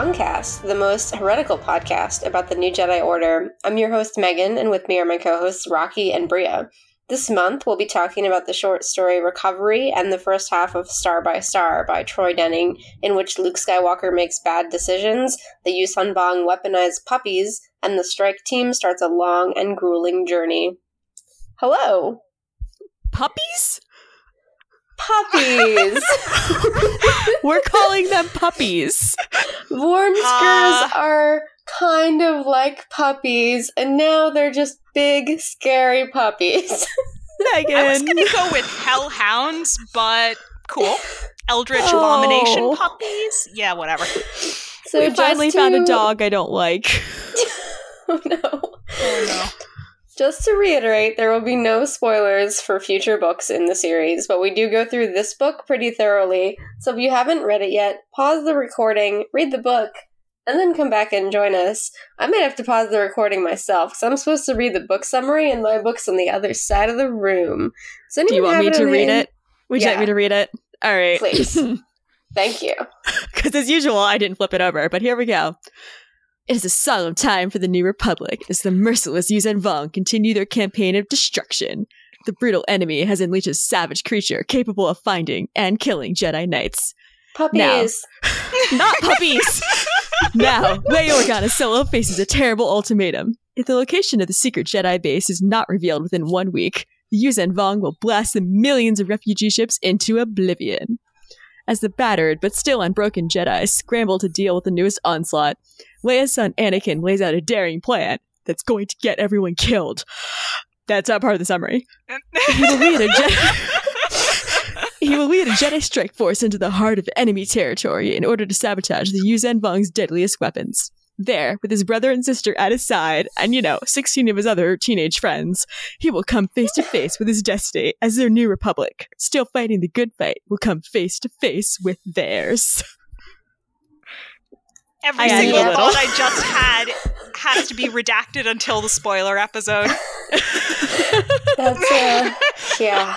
Welcome the most heretical podcast about the new Jedi Order. I'm your host, Megan, and with me are my co hosts, Rocky and Bria. This month, we'll be talking about the short story Recovery and the first half of Star by Star by Troy Denning, in which Luke Skywalker makes bad decisions, the Yuuzhan Vong weaponize puppies, and the strike team starts a long and grueling journey. Hello! Puppies? Puppies! We're calling them puppies. Vornskers Ah. are kind of like puppies, and now they're just big, scary puppies. Megan. I was gonna go with hellhounds, but cool. Eldritch Oh. abomination puppies. Yeah, whatever. so we just finally found a dog I don't like. oh no. Oh no. Just to reiterate, there will be no spoilers for future books in the series, but we do go through this book pretty thoroughly. So if you haven't read it yet, pause the recording, read the book, and then come back and join us. I might have to pause the recording myself because I'm supposed to read the book summary, and my book's on the other side of the room. So Do you want me to read it? Would you like me to read it? All right. Please. Thank you. Because as usual, I didn't flip it over, but here we go. It is a solemn time for the New Republic as the merciless Yuuzhan Vong continue their campaign of destruction. The brutal enemy has unleashed a savage creature capable of finding and killing Jedi Knights. Puppies. Not puppies! now, Leia Organa Solo faces a terrible ultimatum. If the location of the secret Jedi base is not revealed within one week, the Yuuzhan Vong will blast the millions of refugee ships into oblivion. As the battered but still unbroken Jedi scramble to deal with the newest onslaught, Leia's son Anakin lays out a daring plan that's going to get everyone killed. That's not part of the summary. He will lead a Jedi. He will lead a Jedi strike force into the heart of enemy territory in order to sabotage the Yuuzhan Vong's deadliest weapons. There, with his brother and sister at his side, and you know, 16 of his other teenage friends, he will come face to face with his destiny as their new republic. Still fighting the good fight will come face to face with theirs. Every I single little. thought I just had has to be redacted until the spoiler episode. That's uh, yeah.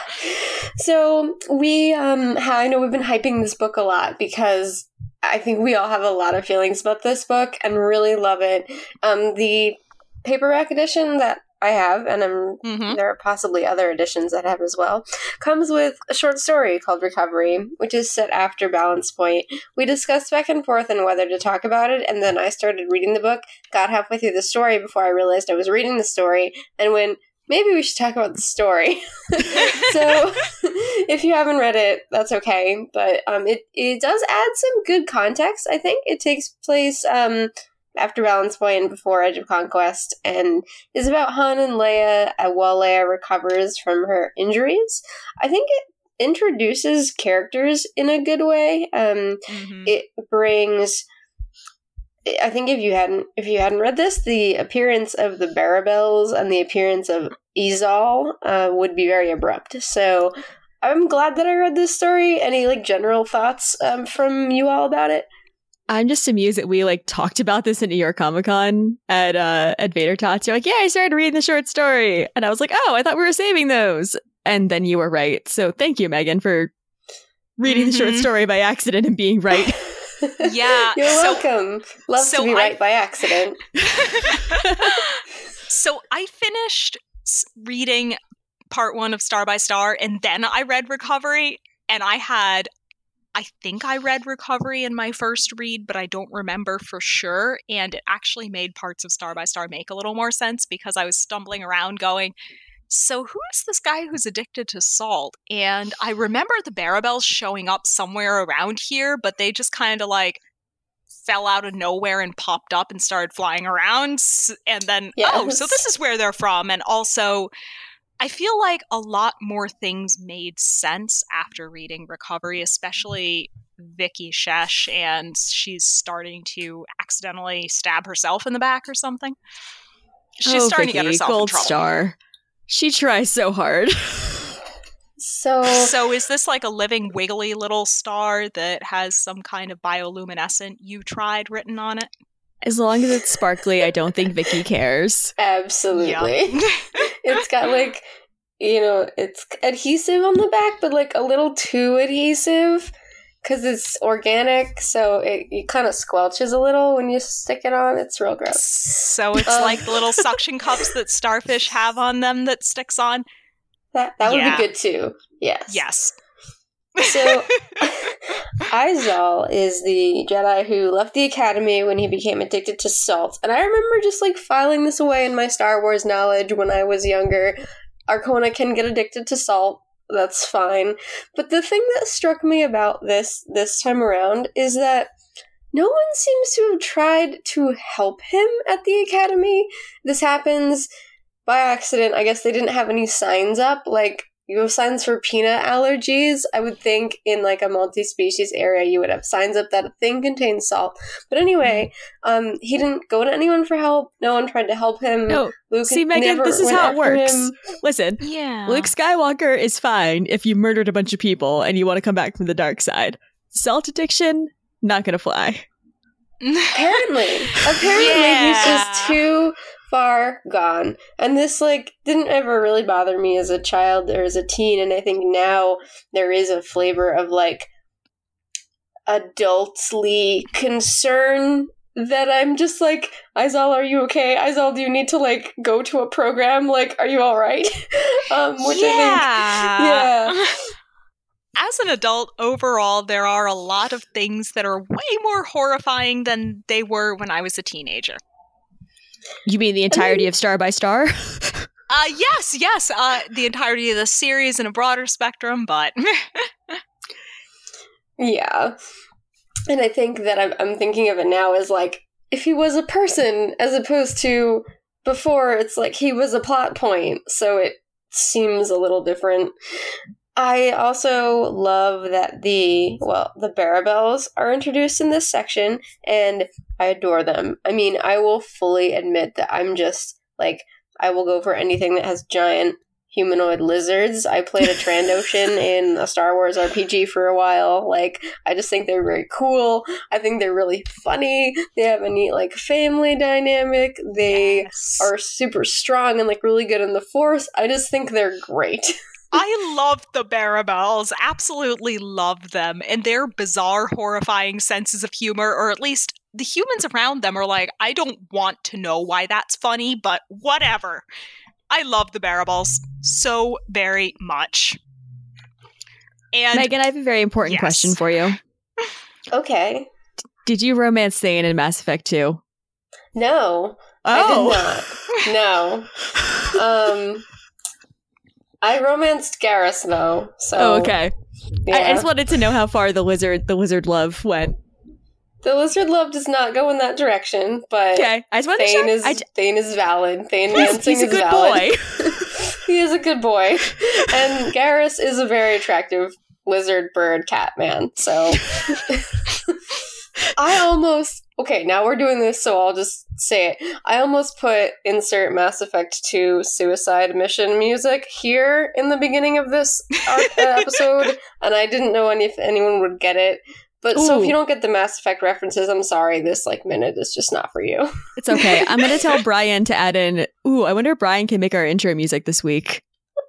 So we um I know we've been hyping this book a lot because I think we all have a lot of feelings about this book and really love it. Um the paperback edition that I have and I'm hmm there are possibly other editions that have as well, comes with a short story called Recovery, which is set after Balance Point. We discussed back and forth on whether to talk about it, and then I started reading the book, got halfway through the story before I realized I was reading the story, and went, maybe we should talk about the story. so if you haven't read it, that's okay. But um, it, it does add some good context, I think. It takes place um, after Balance Point and before Edge of Conquest, and is about Han and Leia while Leia recovers from her injuries. I think it introduces characters in a good way. Um, hmm it brings. I think if you hadn't if you hadn't read this, the appearance of the Barabels and the appearance of Izal uh, would be very abrupt. So I'm glad that I read this story. Any like general thoughts um, from you all about it? I'm just amused that we like talked about this in New York Comic Con at uh at Vader Tots. You're like, yeah, I started reading the short story, and I was like, oh, I thought we were saving those, and then you were right. So thank you, Megan, for reading the short Mhm. story by accident and being right. Yeah, You're so- welcome. Love so to be I- right by accident. so I finished reading part one of Star by Star, and then I read Recovery, and I had. I think I read Recovery in my first read, but I don't remember for sure. And it actually made parts of Star by Star make a little more sense because I was stumbling around going, So, who is this guy who's addicted to salt? And I remember the Barabels showing up somewhere around here, but they just kind of like fell out of nowhere and popped up and started flying around. And then, oh, so this is where they're from. And also, I feel like a lot more things made sense after reading Recovery, especially Viqi Shesh, and she's starting to accidentally stab herself in the back or something. She's oh, starting Viqi, to get herself gold in trouble. star. She tries so hard. So So is this like a living wiggly little star that has some kind of bioluminescent you tried written on it? as long as it's sparkly, I don't think Viqi cares. absolutely. it's got like you know it's adhesive on the back but like a little too adhesive because it's organic, so it, it kind of squelches a little when you stick it on. It's real gross. So it's Um. like the little suction cups that starfish have on them that sticks on. That that would Yeah. be good too. Yes. Yes. So Izal is the Jedi who left the Academy when he became addicted to salt. And I remember just like filing this away in my Star Wars knowledge when I was younger. Arcona can get addicted to salt. That's fine. But the thing that struck me about this this time around is that no one seems to have tried to help him at the academy. This happens by accident. I guess they didn't have any signs up like you have signs for peanut allergies. I would think in like a multi-species area you would have signs up that a thing contains salt. But anyway, um, he didn't go to anyone for help. No one tried to help him. No, Luke see, Megan, never this is how it works. him. Listen, Yeah. Luke Skywalker is fine if you murdered a bunch of people and you want to come back from the dark side. Salt addiction, not gonna fly. Apparently, apparently he's just too far gone. And this like didn't ever really bother me as a child or as a teen. And I think now there is a flavor of like adultly concern that I'm just like, Izal, are you okay? Izal, do you need to like go to a program? Like, are you all right? um, which I think yeah. As an adult, overall, there are a lot of things that are way more horrifying than they were when I was a teenager. You mean the entirety of Star by Star? Uh, yes, yes, uh, the entirety of the series in a broader spectrum, but Yeah. And I think that I'm, I'm thinking of it now as like if he was a person as opposed to before it's like he was a plot point, so it seems a little different. I also love that the well, the Barabels are introduced in this section and I adore them. I mean, I will fully admit that I'm just like I will go for anything that has giant humanoid lizards. I played a Trandoshan in a Star Wars RPG for a while. Like, I just think they're very cool. I think they're really funny. They have a neat, like, family dynamic. They Yes. are super strong and, like, really good in the Force. I just think they're great. I love the Barabels, absolutely love them, and their bizarre, horrifying senses of humor, or at least the humans around them are like, I don't want to know why that's funny, but whatever. I love the Barabels so very much. And Megan, I have a very important Yes. question for you. okay. Did you romance Thane in Mass Effect 2? No, I did not. No. Um, I romanced Garrus, though. So, Oh, okay. Yeah. I, I just wanted to know how far the lizard the lizard love went. the lizard love does not go in that direction, but. Okay, I just wanted to Thane check. is j- Thane is valid. Thane he's, Lansing he's a is good valid. boy. he is a good boy, and Garrus is a very attractive lizard bird cat man. So I almost okay. Now we're doing this, so I'll just say it. I almost put insert Mass Effect Two suicide mission music here in the beginning of this uh, episode, and I didn't know any if anyone would get it. But so if you don't get the Mass Effect references, I'm sorry. This like minute is just not for you. It's okay. I'm gonna tell Brian to add in. Ooh, I wonder if Brian can make our intro music this week.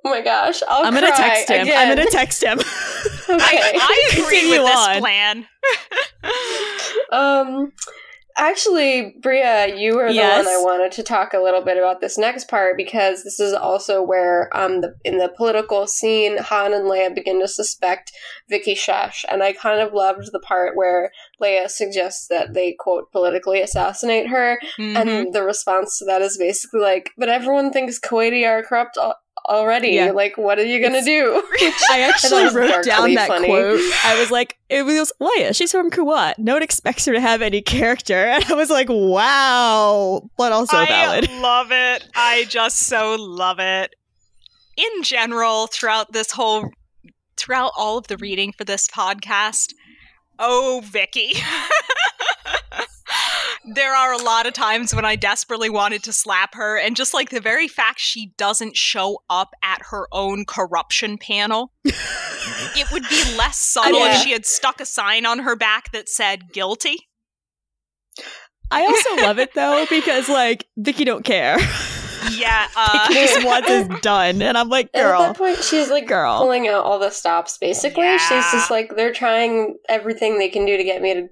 Oh my gosh, I'll I'm gonna text him. Again. I'm gonna text him. Okay. I, I agree with this on. plan. Um, actually, Bria, you were the Yes? one I wanted to talk a little bit about this next part because this is also where, um, the, in the political scene, Han and Leia begin to suspect Viqi Shesh, and I kind of loved the part where Leia suggests that they quote politically assassinate her, Mhm. and the response to that is basically like, "But everyone thinks Kuati are corrupt." Al- Already, Yeah. like, what are you gonna It's- do? I actually was wrote down that funny. quote. I was like, it was Leia. She's from Kuat. No one expects her to have any character. And I was like, wow, but also I valid. love it. I just so love it. In general, throughout this whole, throughout all of the reading for this podcast, oh, Viqi. There are a lot of times when I desperately wanted to slap her, and just like the very fact she doesn't show up at her own corruption panel, it would be less subtle Yeah. if she had stuck a sign on her back that said guilty. I also love it though because like Viqi don't care. Yeah, uh, Viqi just wants this done, and I'm like, And at girl, that point, she's like girl. pulling out all the stops. Basically, she's just like they're trying everything they can do to get me to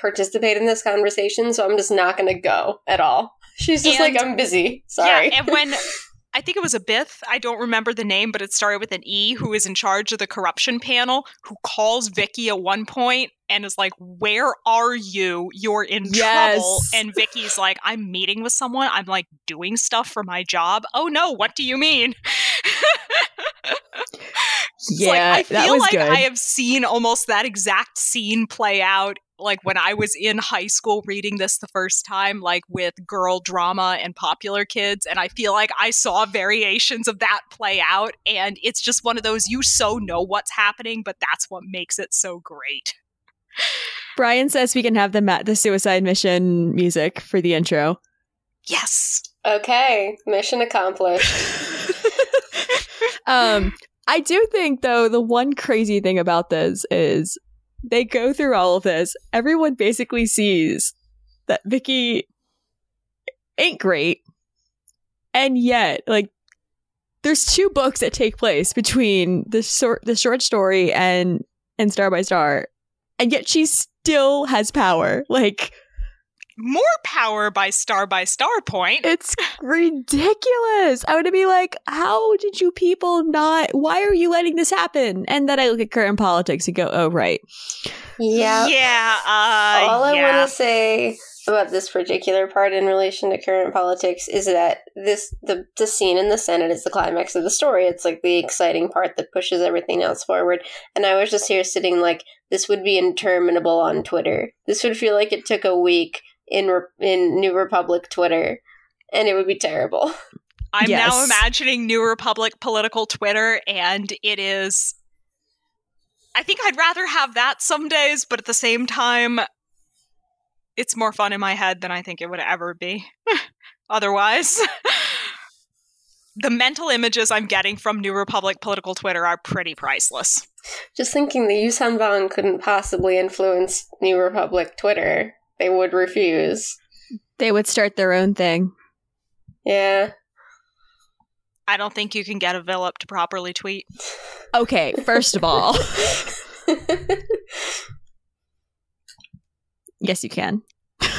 participate in this conversation. So I'm just not going to go at all. She's just And- like, I'm busy. Sorry. Yeah, and when I think it was a Bith, I don't remember the name, but it started with an E, who is in charge of the corruption panel, who calls Viqi at one point and is like, "Where are you? You're in Yes. trouble." And Viqi's like, "I'm meeting with someone. I'm like doing stuff for my job." Oh no, what do you mean? It's like, yeah, I feel like good. I have seen almost that exact scene play out like when I was in high school reading this the first time, like with girl drama and popular kids. And I feel like I saw variations of that play out. And it's just one of those you so know what's happening, but that's what makes it so great. Brian says we can have the ma- the suicide mission music for the intro. Yes. okay, mission accomplished. um, I do think though the one crazy thing about this is they go through all of this. Everyone basically sees that Viqi ain't great, and yet like there's two books that take place between the short the short story and and Star by Star, and yet she still has power. Like More power by star by star point. It's ridiculous. I would be like, how did you people not? Why are you letting this happen? And then I look at current politics and go, oh, right. yeah. Yeah. Uh, All I yeah. want to say about this particular part in relation to current politics is that this the the scene in the Senate is the climax of the story. It's like the exciting part that pushes everything else forward. And I was just here sitting like this would be interminable on Twitter. This would feel like it took a week in Re- in New Republic Twitter, and it would be terrible. I'm now imagining New Republic political Twitter, and it is. I think I'd rather have that some days, but at the same time, it's more fun in my head than I think it would ever be. Otherwise, the mental images I'm getting from New Republic political Twitter are pretty priceless. Just thinking the Yuuzhan Vong couldn't possibly influence New Republic Twitter. They would refuse. They would start their own thing. Yeah. I don't think you can get a Villip to properly tweet. Okay, first of all, yes, you can. Wait,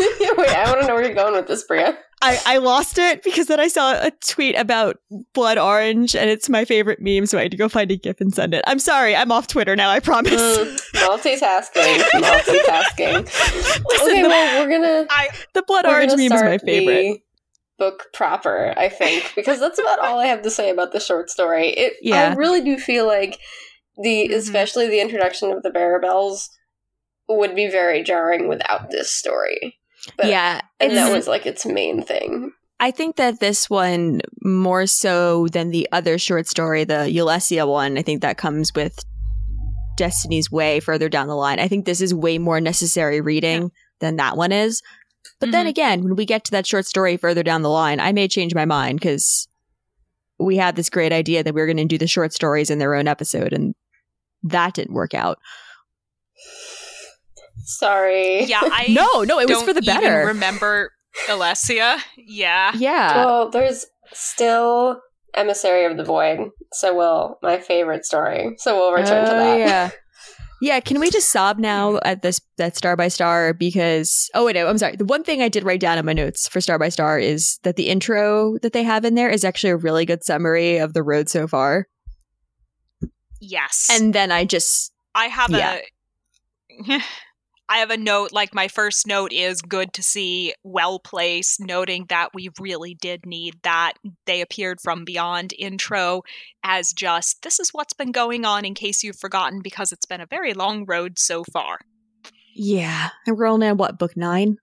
I want to know where you're going with this, Bria. I, I lost it because then I saw a tweet about blood orange and it's my favorite meme, so I had to go find a GIF and send it. I'm sorry, I'm off Twitter now, I promise. Mm, multitasking, multitasking. Listen, Okay, the, well, we're gonna I the blood orange meme is my favorite. the book proper, I think, because that's about all I have to say about the short story. It, Yeah. I really do feel like the, Mhm. especially the introduction of the Barabels, would be very jarring without this story. But, yeah, and that was like its main thing. I think that this one, more so than the other short story, the Ylesia one, I think that comes with Destiny's Way further down the line. I think this is way more necessary reading than that one is. But then Mhm. again, when we get to that short story further down the line, I may change my mind because we had this great idea that we were going to do the short stories in their own episode, and that didn't work out. Sorry. yeah, I No, no, it was for the even better. remember Ylesia. Yeah. yeah. well, there's still Emissary of the Void, so we'll my favorite story. So we'll return to Oh, that. Yeah. Yeah, can we just sob now at this that Star by Star because oh wait, no, I'm sorry. The one thing I did write down in my notes for Star by Star is that the intro that they have in there is actually a really good summary of the road so far. Yes. And then I just I have Yeah. a I have a note like my first note is good to see well placed noting that we really did need that they appeared from beyond intro as just this is what's been going on in case you've forgotten because it's been a very long road so far. yeah, and we're only on what book nine.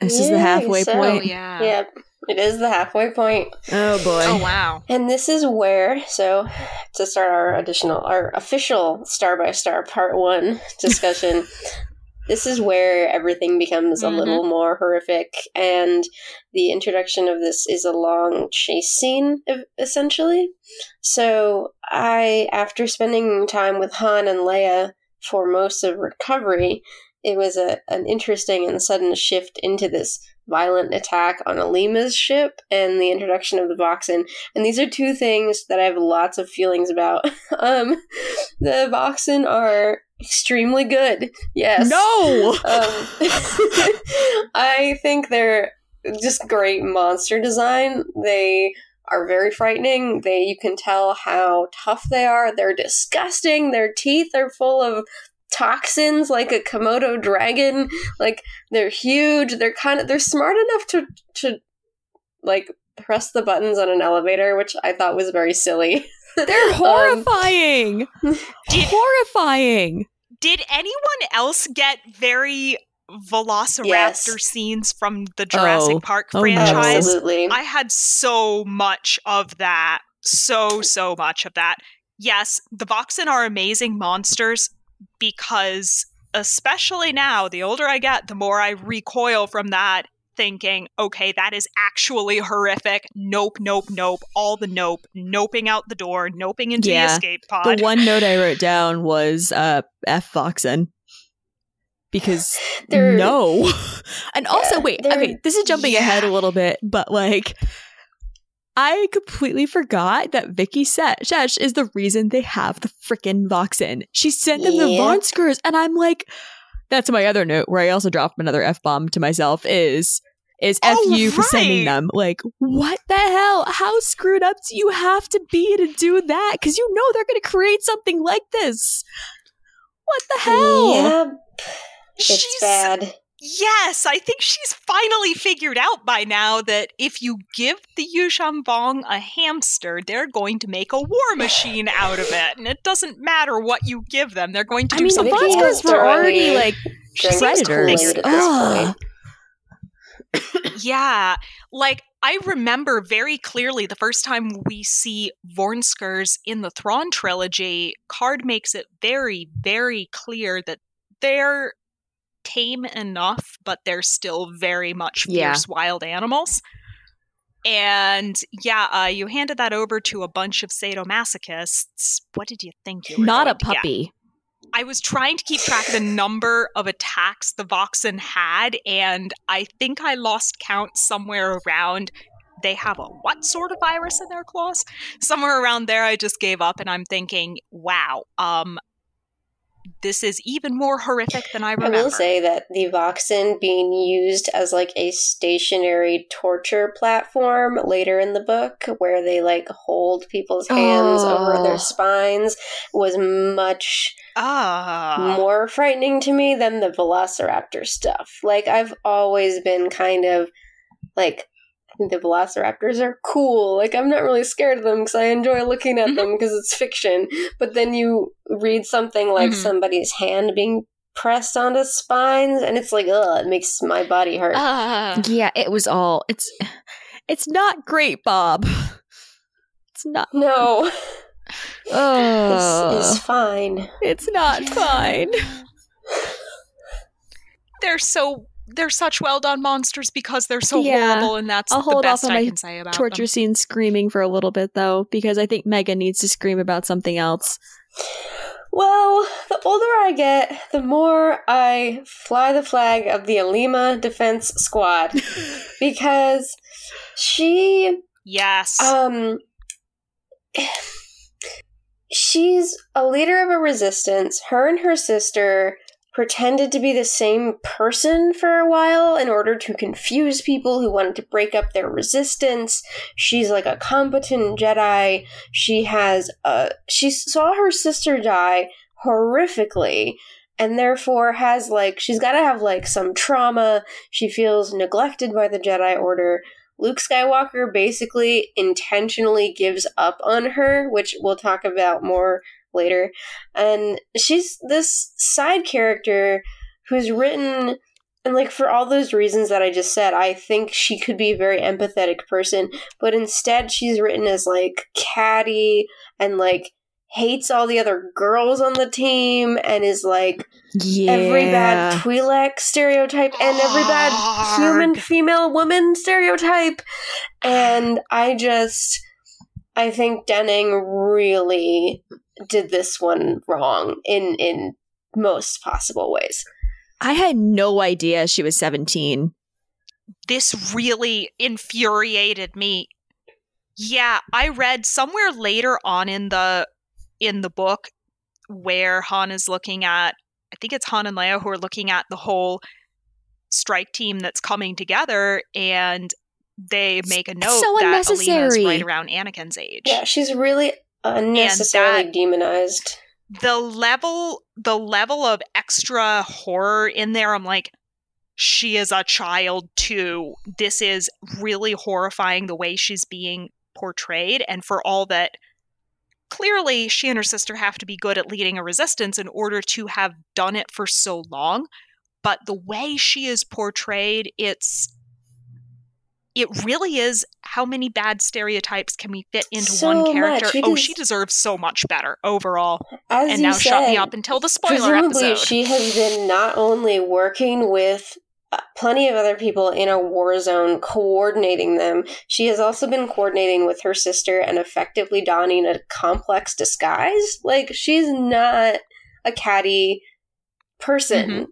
This is the halfway so- point. Oh, yeah. Yep, it is the halfway point. Oh boy. Oh wow. And this is where, so to start our additional, our official Star by Star Part 1 discussion, this is where everything becomes a Mhm. little more horrific. And the introduction of this is a long chase scene, e- essentially. So I, after spending time with Han and Leia for most of recovery, it was a an interesting and sudden shift into this violent attack on Alema's ship and the introduction of the Voxyn. And these are two things that I have lots of feelings about. um, the Voxyn are extremely good. Yes. No. Um, I think they're just great monster design. They are very frightening. They you can tell how tough they are. They're disgusting. Their teeth are full of toxins like a komodo dragon like they're huge they're kind of they're smart enough to to like press the buttons on an elevator which i thought was very silly They're Um, horrifying. Did, horrifying. did anyone else get very Velociraptor Yes. scenes from the Jurassic Oh. Park Oh, franchise? absolutely I had so much of that. So, so much of that. Yes, the Voxyn are amazing monsters because, especially now, the older I get, the more I recoil from that, thinking, okay, that is actually horrific. Nope, nope, nope. All the nope. Noping out the door, noping into Yeah. the escape pod. The one note I wrote down was uh, F Voxyn. Because They're- no. And also, Yeah, wait, okay, this is jumping ahead a little bit, but like, I completely forgot that Viqi Shesh is the reason they have the freaking Voxyn. She sent them the Yep. Vornskers, and I'm like, that's my other note where I also dropped another F bomb to myself is is oh, F Oh, you for sending them. Like, what the hell? How screwed up do you have to be to do that? Because you know they're going to create something like this. What the hell? yeah it's She's- bad Yes, I think she's finally figured out by now that if you give the Yuuzhan Vong a hamster, they're going to make a war machine out of it. And it doesn't matter what you give them, they're going to I do mean, the something Viqi Vornskers has were already like predators. Kool-Aid at this Ugh. Yeah. Like, I remember very clearly the first time we see Vornskers in the Thrawn trilogy, Card makes it very, very clear that they're tame enough, but they're still very much Yeah. fierce wild animals. And yeah, uh, you handed that over to a bunch of sadomasochists. What did you think you were Not a going to get? puppy. I was trying to keep track of the number of attacks the Voxyn had, and I think I lost count somewhere around. They have a what sort of virus in their claws? Somewhere around there, I just gave up, and I'm thinking, wow, um, this is even more horrific than I remember. I will say that the Voxyn being used as like a stationary torture platform later in the book, where they like hold people's hands over Oh. their spines, was much Ah, more frightening to me than the Velociraptor stuff. Like I've always been kind of like I the Velociraptors are cool. Like I'm not really scared of them because I enjoy looking at Mhm. them because it's fiction. But then you read something like Mhm. somebody's hand being pressed onto spines, and it's like, ugh, it makes my body hurt. ah. Yeah, it was all. It's it's not great, Bob. It's not. no, Oh, this is fine. it's not fine. they're so they're such well done monsters because they're so Yeah. horrible, and that's I'll the hold off best on I my can say about Torture them. scene screaming for a little bit though, because I think Mega needs to scream about something else. Well, the older I get, the more I fly the flag of the Alema Defense Squad because she Yes. um she's a leader of a resistance. Her and her sister pretended to be the same person for a while in order to confuse people who wanted to break up their resistance. She's like a competent Jedi. She has a she saw her sister die horrifically and therefore has like she's got to have like some trauma. She feels neglected by the Jedi order. Luke Skywalker basically intentionally gives up on her, which we'll talk about more later. And she's this side character who's written and like for all those reasons that I just said, I think she could be a very empathetic person, but instead she's written as like catty and like hates all the other girls on the team and is like Yeah. every bad Twi'lek stereotype and every bad human female woman stereotype. And I just, I think Denning really did this one wrong in in most possible ways. I had no idea she was 17. This really infuriated me. Yeah, I read somewhere later on in the in the book where Han is looking at I think it's Han and Leia who are looking at the whole strike team that's coming together and they make a note so that Alema is right around Anakin's age. Yeah, she's really unnecessarily that- demonized. the level the level of extra horror in there i'm like she is a child too this is really horrifying the way she's being portrayed and for all that clearly she and her sister have to be good at leading a resistance in order to have done it for so long but the way she is portrayed it's it really is how many bad stereotypes can we fit into So one character oh because- she deserves so much better overall As and you now said, shut me up until the spoiler presumably episode. she has been not only working with uh, plenty of other people in a war zone, coordinating them. She has also been coordinating with her sister and effectively donning a complex disguise. Like she's not a catty person. Mhm.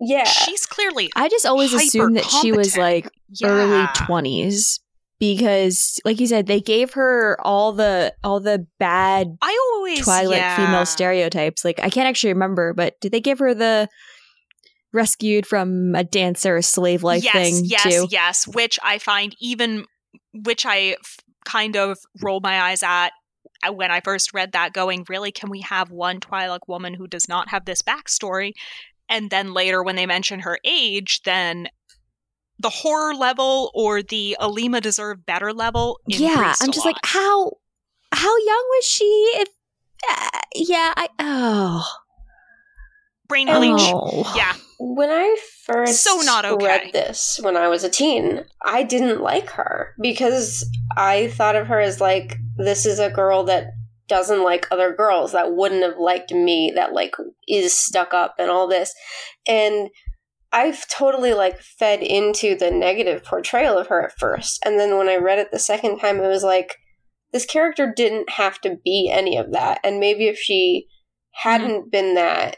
Yeah, She's clearly I just always assumed that she was like yeah. early 20s because like you said they gave her all the all the bad I always twilight yeah. female stereotypes like i can't actually remember but did they give her the rescued from a dancer slave life yes, thing yes, too yes. Which I find even, which I f- kind of roll my eyes at uh, when I first read that. Going, really? Can we have one Twi'lek woman who does not have this backstory? And then later, when they mention her age, then the horror level or the Alema deserve better level. yeah i'm a just like how how young was she if uh, yeah i oh brain bleach. oh Yeah, when I first So not okay. read this when I was a teen, I didn't like her because I thought of her as like this is a girl that doesn't like other girls that wouldn't have liked me that like is stuck up and all this. And I've totally like fed into the negative portrayal of her at first. And then when I read it the second time it was like this character didn't have to be any of that. And maybe if she mm-hmm. hadn't been that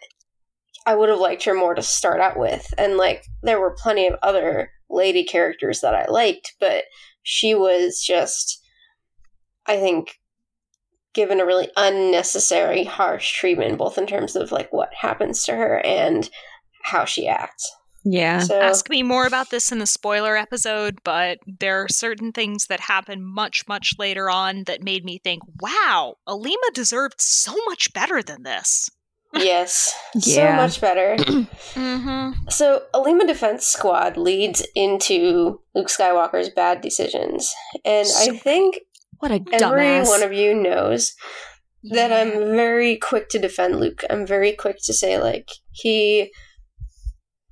I would have liked her more to start out with. And like there were plenty of other lady characters that I liked, but she was just I think given a really unnecessary harsh treatment both in terms of like what happens to her and how she acts. yeah So ask me more about this in the spoiler episode, but there are certain things that happen much, much later on that made me think, wow, Alema deserved so much better than this. yes, so much better. Mm-hmm. So, Alema Defense Squad leads into Luke Skywalker's bad decisions. And So I think what a dumbass. every one of you knows that I'm very quick to defend Luke. I'm very quick to say, like, he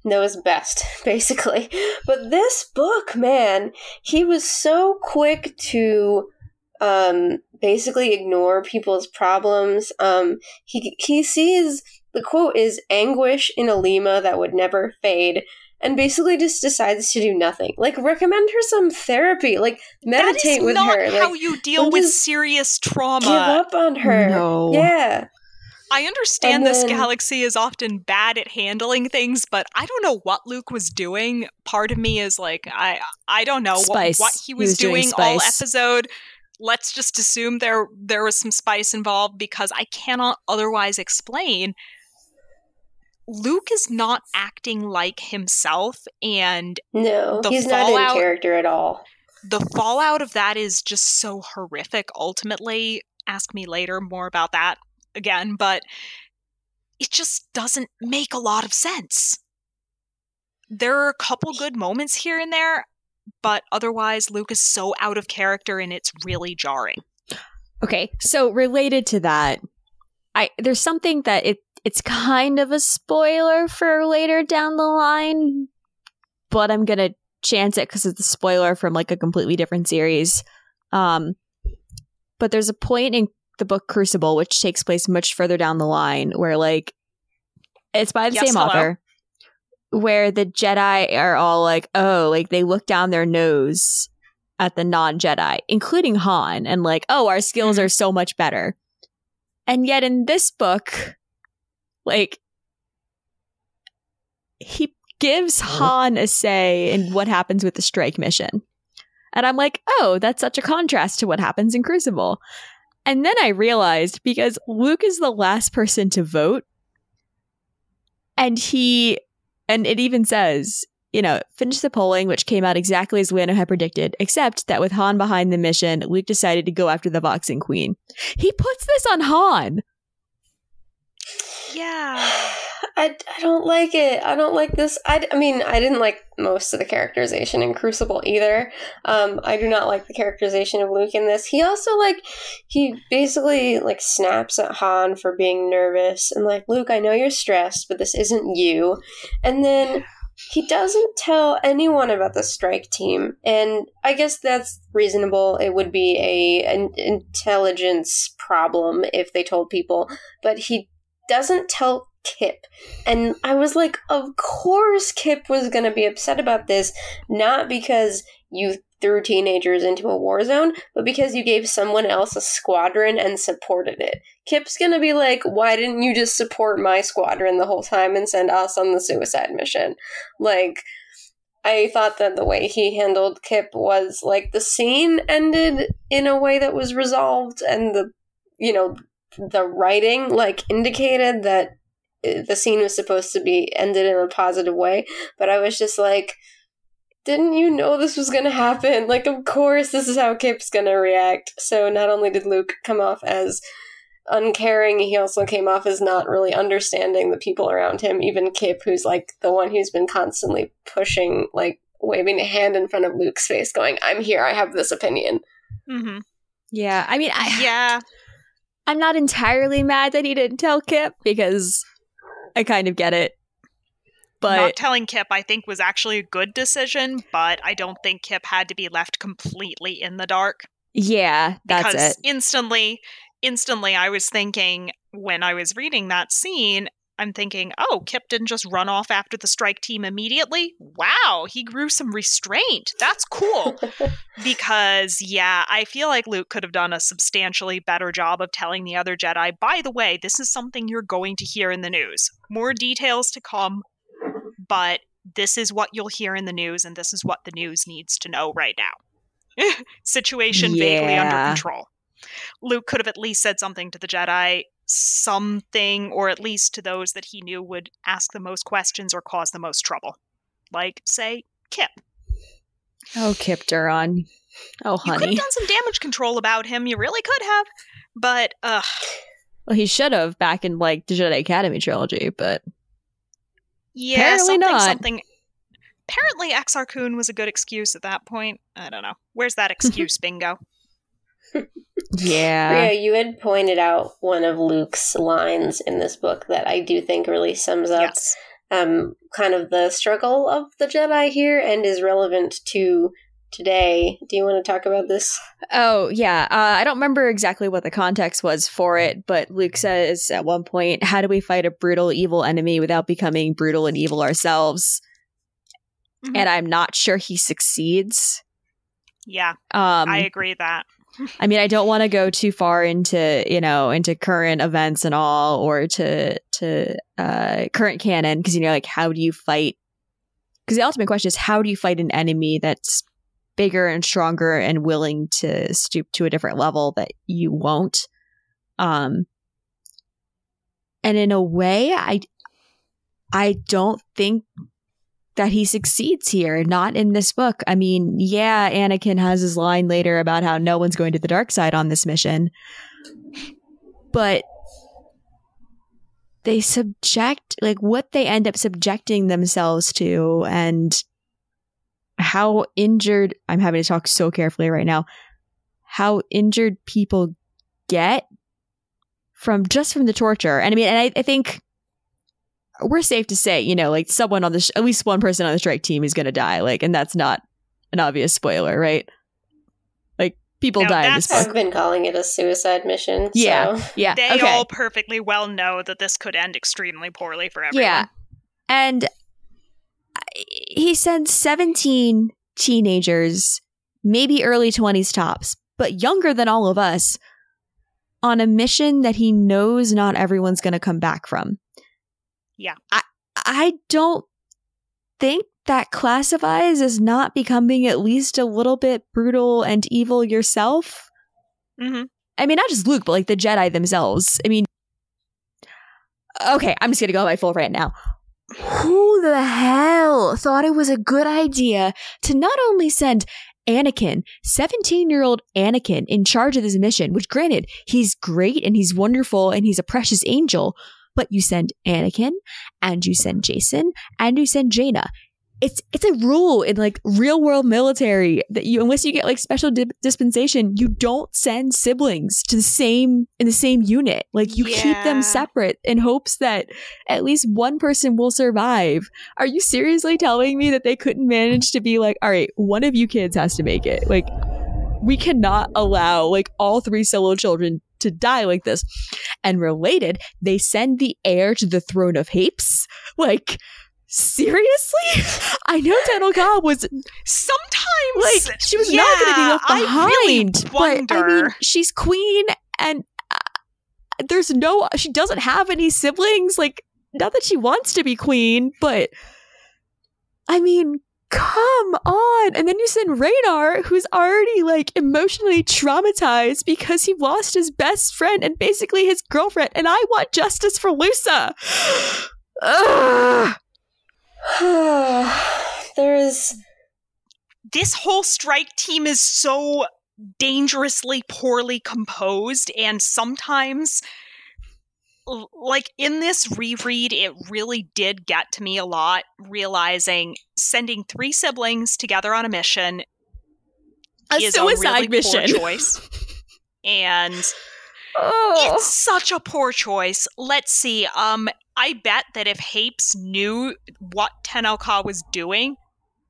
knows best, basically. But this book, man, he was so quick to um, basically ignore people's problems. Um, he, he sees the quote is anguish in Alema that would never fade. And basically just decides to do nothing. Like recommend her some therapy. Like meditate is with not her. how like, you deal with just serious give trauma. up on her. No. Yeah. I understand And this galaxy is often bad at handling things, but I don't know what Luke was doing. Part of me is like, I I don't know what, what he He was, was doing doing, all episode. Let's just assume there there was some spice involved because I cannot otherwise explain. Luke is not acting like himself, and No, The he's not fallout- in character at all. the fallout of that is just so horrific. Ultimately ask me later more about that again but it just doesn't make a lot of sense. There are a couple good moments here and there but otherwise luke is so out of character and it's really jarring. Okay, so related to that, I there's something that it it's kind of a spoiler for later down the line, but I'm gonna chance it because it's a spoiler from like a completely different series. Um, but there's a point in the book Crucible, which takes place much further down the line, where like it's by the Yes, same hello. author, where the Jedi are all like, oh, like they look down their nose at the non Jedi, including Han, and like, oh, our skills are so much better. And yet in this book, like, he gives uh-huh. Han a say in what happens with the strike mission. And I'm like, oh, that's such a contrast to what happens in Crucible. And then I realized because Luke is the last person to vote, and he, and it even says, you know, finish the polling, which came out exactly as Lando had predicted, except that with Han behind the mission, Luke decided to go after the Voxyn Queen. He puts this on Han. Yeah. I, I don't like it. I don't like this. I, I mean, I didn't like most of the characterization in Crucible either. Um, I do not like the characterization of Luke in this. He also, like, he basically, like, snaps at Han for being nervous and, like, Luke, I know you're stressed, but this isn't you. And then he doesn't tell anyone about the strike team and i guess that's reasonable it would be a an intelligence problem if they told people but he doesn't tell Kip. And I was like, of course Kip was going to be upset about this, not because you threw teenagers into a war zone, but because you gave someone else a squadron and supported it. Kip's to be like, why didn't you just support my squadron the whole time and send us on the suicide mission? Like, I thought that the way he handled Kip was like the scene ended in a way that was resolved and the, you know, the writing like indicated that the scene was supposed to be ended in a positive way, but I was just like, didn't you know this was going to happen? Like, of course, this is how Kip's going to react. So, not only did Luke come off as uncaring, he also came off as not really understanding the people around him. Even Kip, who's like the one who's been constantly pushing, like, waving a hand in front of Luke's face, going, I'm here, I have this opinion. Mm-hmm. Yeah, I mean, I, Yeah. I'm not entirely mad that he didn't tell Kip because I kind of get it. But Not telling Kip, I think, was actually a good decision, but I don't think Kip had to be left completely in the dark. yeah, that's because it. instantly, instantly, I was thinking when I was reading that scene, I'm thinking, oh, Kip didn't just run off after the strike team immediately. Wow, he grew some restraint. That's cool. because, yeah, I feel like Luke could have done a substantially better job of telling the other Jedi, by the way, this is something you're going to hear in the news. More details to come, but this is what you'll hear in the news, and this is what the news needs to know right now. Situation vaguely under control. Luke could have at least said something to the Jedi, something, or at least to those that he knew would ask the most questions or cause the most trouble. Like, say, Kip. Oh, Kip Durron. Oh, honey. You could have done some damage control about him. You really could have. But, uh, Well, he should have back in like the Jedi Academy trilogy, but yeah, Apparently something, not. something. Apparently, Exar Kun was a good excuse at that point. I don't know. Where's that excuse bingo? Yeah. Bria, you had pointed out one of Luke's lines in this book that I do think really sums up yes. um, kind of the struggle of the Jedi here and is relevant to today. Do you want to talk about this? Oh, yeah. Uh, I don't remember exactly what the context was for it, but Luke says at one point, How do we fight a brutal, evil enemy without becoming brutal and evil ourselves? Mhm. And I'm not sure he succeeds. Yeah, Um, I agree that. I mean, I don't want to go too far into you know into current events and all, or to to uh, current canon because you know like how do you fight? Because the ultimate question is how do you fight an enemy that's bigger and stronger and willing to stoop to a different level that you won't. Um, and in a way, I I don't think that he succeeds here, not in this book. I mean, yeah, Anakin has his line later about how no one's going to the dark side on this mission. But they subject like what they end up subjecting themselves to and how injured I'm having to talk so carefully right now. How injured people get from just from the torture. And I mean, and I, I think we're safe to say, you know, like someone on the, sh- at least one person on the strike team is going to die. Like, and that's not an obvious spoiler, right? Like, people No, die in this that's- book. I've been calling it a suicide mission. Yeah. So. Yeah. They okay. all perfectly well know that this could end extremely poorly for everyone. Yeah. And he sends 17 teenagers, maybe early 20s tops, but younger than all of us, on a mission that he knows not everyone's going to come back from. Yeah. I, I don't think that classifies as not becoming at least a little bit brutal and evil yourself? hmm I mean, not just Luke, but like the Jedi themselves. I mean, okay, I'm just gonna go on my full rant now. Who the hell thought it was a good idea to not only send Anakin, 17 year old Anakin, in charge of this mission, which granted, he's great and he's wonderful and he's a precious angel, but you send Anakin and you send Jacen and you send Jaina. It's it's a rule in like real world military that you unless you get like special dispensation, you don't send siblings to the same in the same unit. Like you keep them separate in hopes that at least one person will survive. Are you seriously telling me that they couldn't manage to be like, all right, one of you kids has to make it? Like we cannot allow like all three solo children to die like this. And related, they send the heir to the throne of Hapes. Like, seriously? I know Ka was Sometimes, like she was not going to be left behind. I really but I mean, she's queen, and uh, there's no. She doesn't have any siblings. Like, not that she wants to be queen, but I mean, come on. And then you send Raynar, who's already like emotionally traumatized because he lost his best friend and basically his girlfriend. And I want justice for Lusa. There's this whole strike team is so dangerously poorly composed and sometimes l- like in this reread it really did get to me a lot realizing sending three siblings together on a mission A is suicide a really mission. poor choice and Oh. it's such a poor choice. Let's see. Um, I bet that if Hapes knew what Tenel Ka was doing,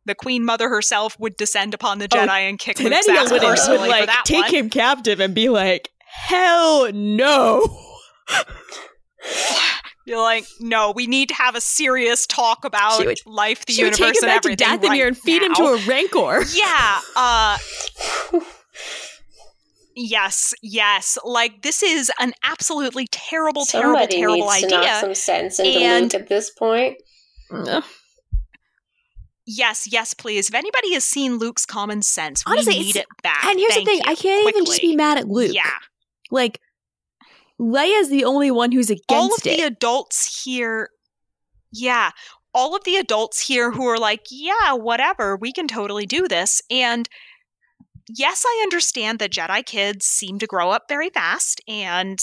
the Queen Mother herself would descend upon the Oh, Jedi and kick Luke's Tenenia ass would, would for like that take one. him captive and be like, hell no. You're like, no, we need to have a serious talk about would- life, the universe, take him and back to everything Dathomir right and feed him to a rancor. Yeah. Uh. Yes, yes. Like this is an absolutely terrible, somebody terrible, terrible needs to knock idea. some sense into and- Luke at this point. Yes, yes, please. If anybody has seen Luke's common sense, Honestly, we need it back. and here's Thank the thing. I can't even just be mad at Luke. Yeah. Like, Leia's the only one who's against it. All of it. the adults here, yeah, all of the adults here who are like, yeah, whatever, we can totally do this. And yes, I understand that Jedi kids seem to grow up very fast, and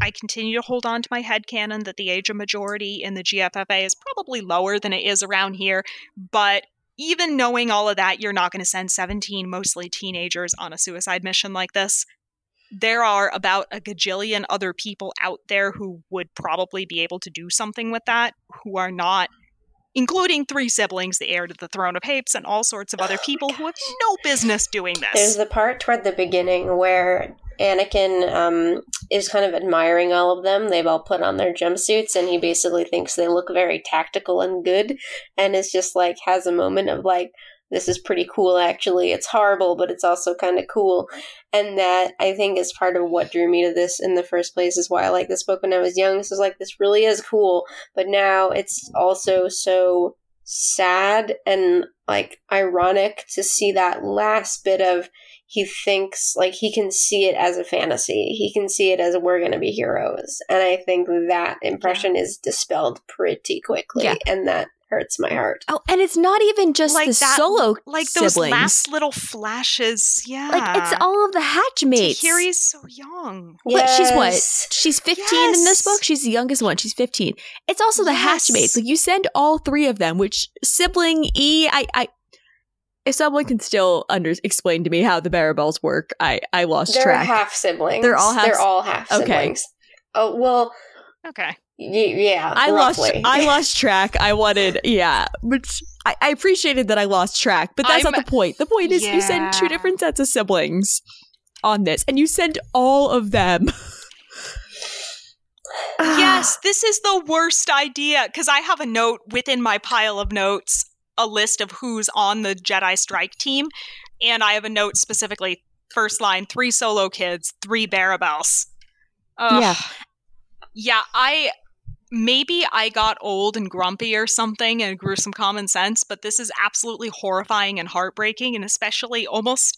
I continue to hold on to my headcanon that the age of majority in the GFFA is probably lower than it is around here. But even knowing all of that, you're not going to send 17 mostly teenagers on a suicide mission like this. There are about a gajillion other people out there who would probably be able to do something with that, who are not, including three siblings, the heir to the throne of Hapes, and all sorts of other people who have no business doing this. There's the part toward the beginning where Anakin um, is kind of admiring all of them. They've all put on their jumpsuits, and he basically thinks they look very tactical and good, and is just like has a moment of like, this is pretty cool. Actually, it's horrible, but it's also kind of cool, and that I think is part of what drew me to this in the first place. Is why I like this book when I was young. This is like this really is cool, but now it's also so sad and like ironic to see that last bit of he thinks like he can see it as a fantasy. He can see it as we're going to be heroes. And I think that impression is dispelled pretty quickly. Yeah. And that hurts my heart. oh, and it's not even just like the that, solo like those last little flashes. Yeah, like, it's all of the hatchmates. Tahiri's so young. But she's what? She's 15 in this book. She's the youngest one. She's 15. It's also the Yes. hatchmates. Like you send all three of them, which sibling E, I, I, if someone can still under explain to me how the Barabels work, I, I lost They're track. half siblings. They're all half- They're all half Okay. siblings. Oh well, Okay. y- yeah. I lost. I lost track. I wanted, yeah, which I, I appreciated that I lost track, but that's I'm- not the point. The point is you send two different sets of siblings on this, and you send all of them. yes, this is the worst idea because I have a note within my pile of notes, a list of who's on the Jedi Strike team, and I have a note specifically first line three solo kids, three Barabels. Ugh. Yeah. Yeah, I maybe I got old and grumpy or something and grew some common sense, but this is absolutely horrifying and heartbreaking, and especially almost,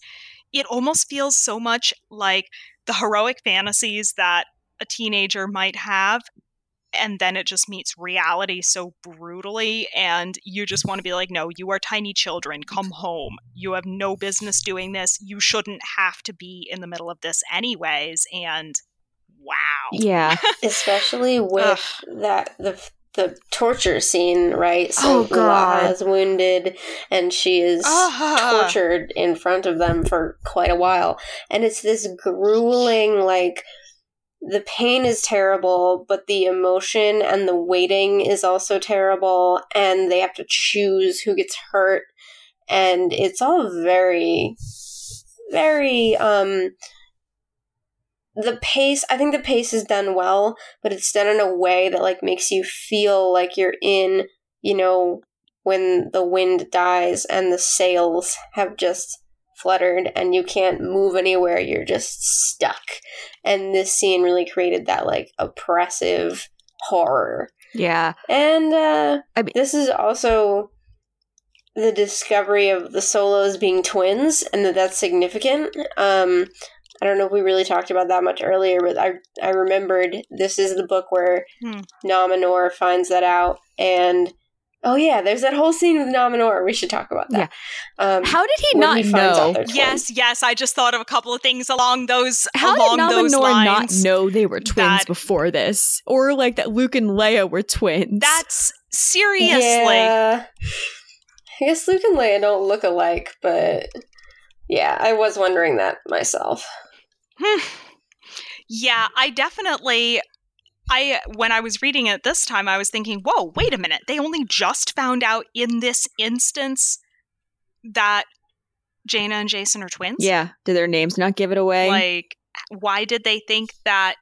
it almost feels so much like the heroic fantasies that a teenager might have. And then it just meets reality so brutally, and you just want to be like, no, you are tiny children. Come home. You have no business doing this. You shouldn't have to be in the middle of this, anyways. And wow. Yeah. especially with that the the torture scene, right? Oh, So God. Is wounded, and she is Ah. tortured in front of them for quite a while, and it's this grueling like. The pain is terrible, but the emotion and the waiting is also terrible, and they have to choose who gets hurt, and it's all very, very um the pace i think the pace is done well but it's done in a way that like makes you feel like you're in you know when the wind dies and the sails have just fluttered and you can't move anywhere you're just stuck. And this scene really created that like oppressive horror. Yeah. and uh I mean- this is also the discovery of the solos being twins and that that's significant. Um I don't know if we really talked about that much earlier, but I I remembered this is the book where Hmm. Nom Anor finds that out, and oh yeah, there's that whole scene with Nom Anor. We should talk about that. Um, How did he not he out know? they're twins. Yes, yes. I just thought of a couple of things along those How along did those Nom Anor not know they were twins that- before this? Or like that Luke and Leia were twins? That's seriously. Yeah. I guess Luke and Leia don't look alike, but yeah, I was wondering that myself. Hmm. yeah, I definitely. I when I was reading it this time, I was thinking, "Whoa, wait a minute! They only just found out in this instance that Jaina and Jacen are twins. yeah. Did their names not give it away? Like, why did they think that?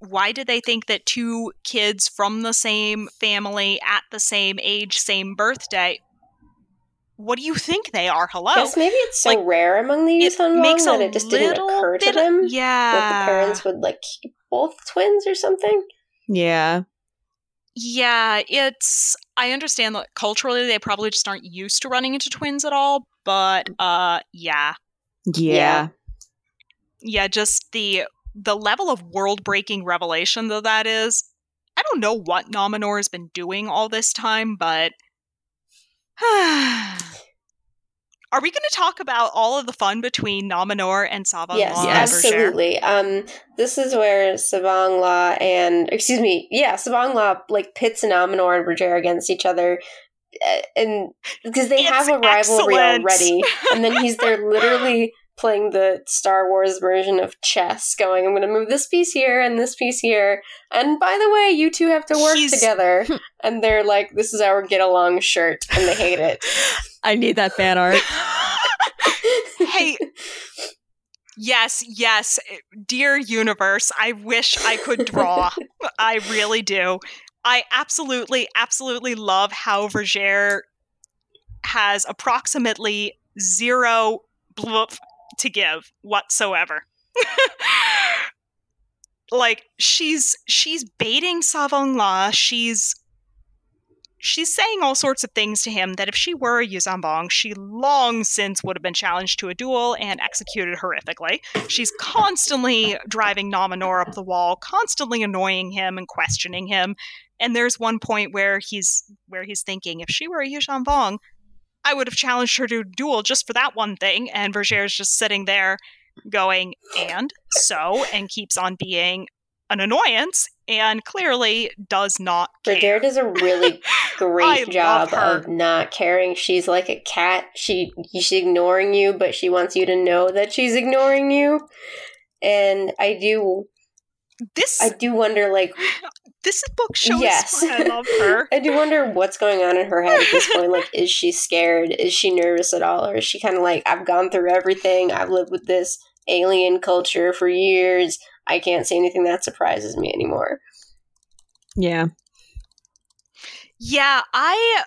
Why did they think that two kids from the same family at the same age, same birthday? What do you think they are? Hello. I guess maybe it's so Like, rare among the it Yushan makes that it just didn't occur to bit of- them yeah. that the parents would like keep both twins or something. yeah. Yeah, it's I understand that culturally they probably just aren't used to running into twins at all, but uh yeah. Yeah. Yeah. Yeah, just the the level of world-breaking revelation though that is. I don't know what Nom Anor has been doing all this time, but Are we going to talk about all of the fun between Nom Anor and Savon yes, Law Yes. absolutely. Um, this is where Tsavong Lah and excuse me, yeah, Tsavong Lah like pits Nom Anor and Vergere against each other, uh, and because they It's have a rivalry excellent. already, and then he's there literally playing the Star Wars version of chess, going, "I'm going to move this piece here and this piece here, and by the way, you two have to work He's- together." and they're like, "This is our get along shirt," and they hate it. I need that fan art. hey yes yes dear universe i wish i could draw i really do i absolutely absolutely love how vergere has approximately zero to give whatsoever like she's she's baiting Tsavong Lah she's she's saying all sorts of things to him that if she were a Yuuzhan Vong, she long since would have been challenged to a duel and executed horrifically. She's constantly driving Nom Anor up the wall, constantly annoying him and questioning him. And there's one point where he's where he's thinking, if she were a Yuuzhan Vong, I would have challenged her to a duel just for that one thing. And Vergere's just sitting there going, and so, and keeps on being an annoyance and clearly does not care. Vergere does a really great job of not caring. She's like a cat. She she's ignoring you, but she wants you to know that she's ignoring you. And I do This I do wonder like this book shows Yes. why I love her. I do wonder what's going on in her head at this point. Like, is she scared? Is she nervous at all? Or is she kind of like, I've gone through everything. I've lived with this alien culture for years. I can't say anything that surprises me anymore. Yeah. Yeah, I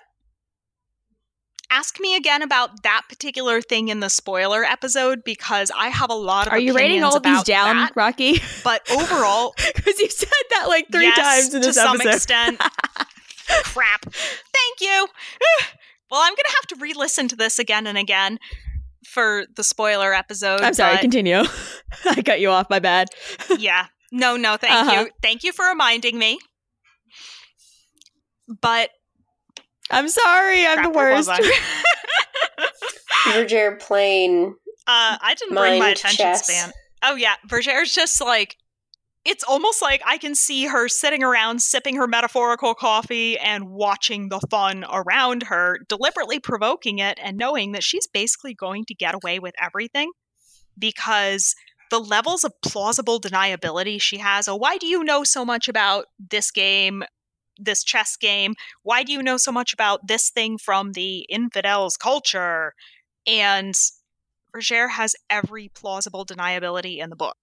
ask me again about that particular thing in the spoiler episode because I have a lot of. Are you writing all of these down, that. Rocky? But overall, because you said that like three yes, times in this to some extent. Crap. Thank you. well, I'm gonna have to re-listen to this again and again for the spoiler episode. I'm sorry. Continue. I cut you off. My bad. yeah. No, no, thank Uh-huh. you. Thank you for reminding me. But I'm sorry. I'm crap, the worst. I? Vergere plain Uh, I didn't bring my attention chess. span. Oh yeah, Vergere's just like it's almost like I can see her sitting around sipping her metaphorical coffee and watching the fun around her, deliberately provoking it and knowing that she's basically going to get away with everything because the levels of plausible deniability she has. Oh, why do you know so much about this game? This chess game. Why do you know so much about this thing from the infidels' culture? And Vergere has every plausible deniability in the book.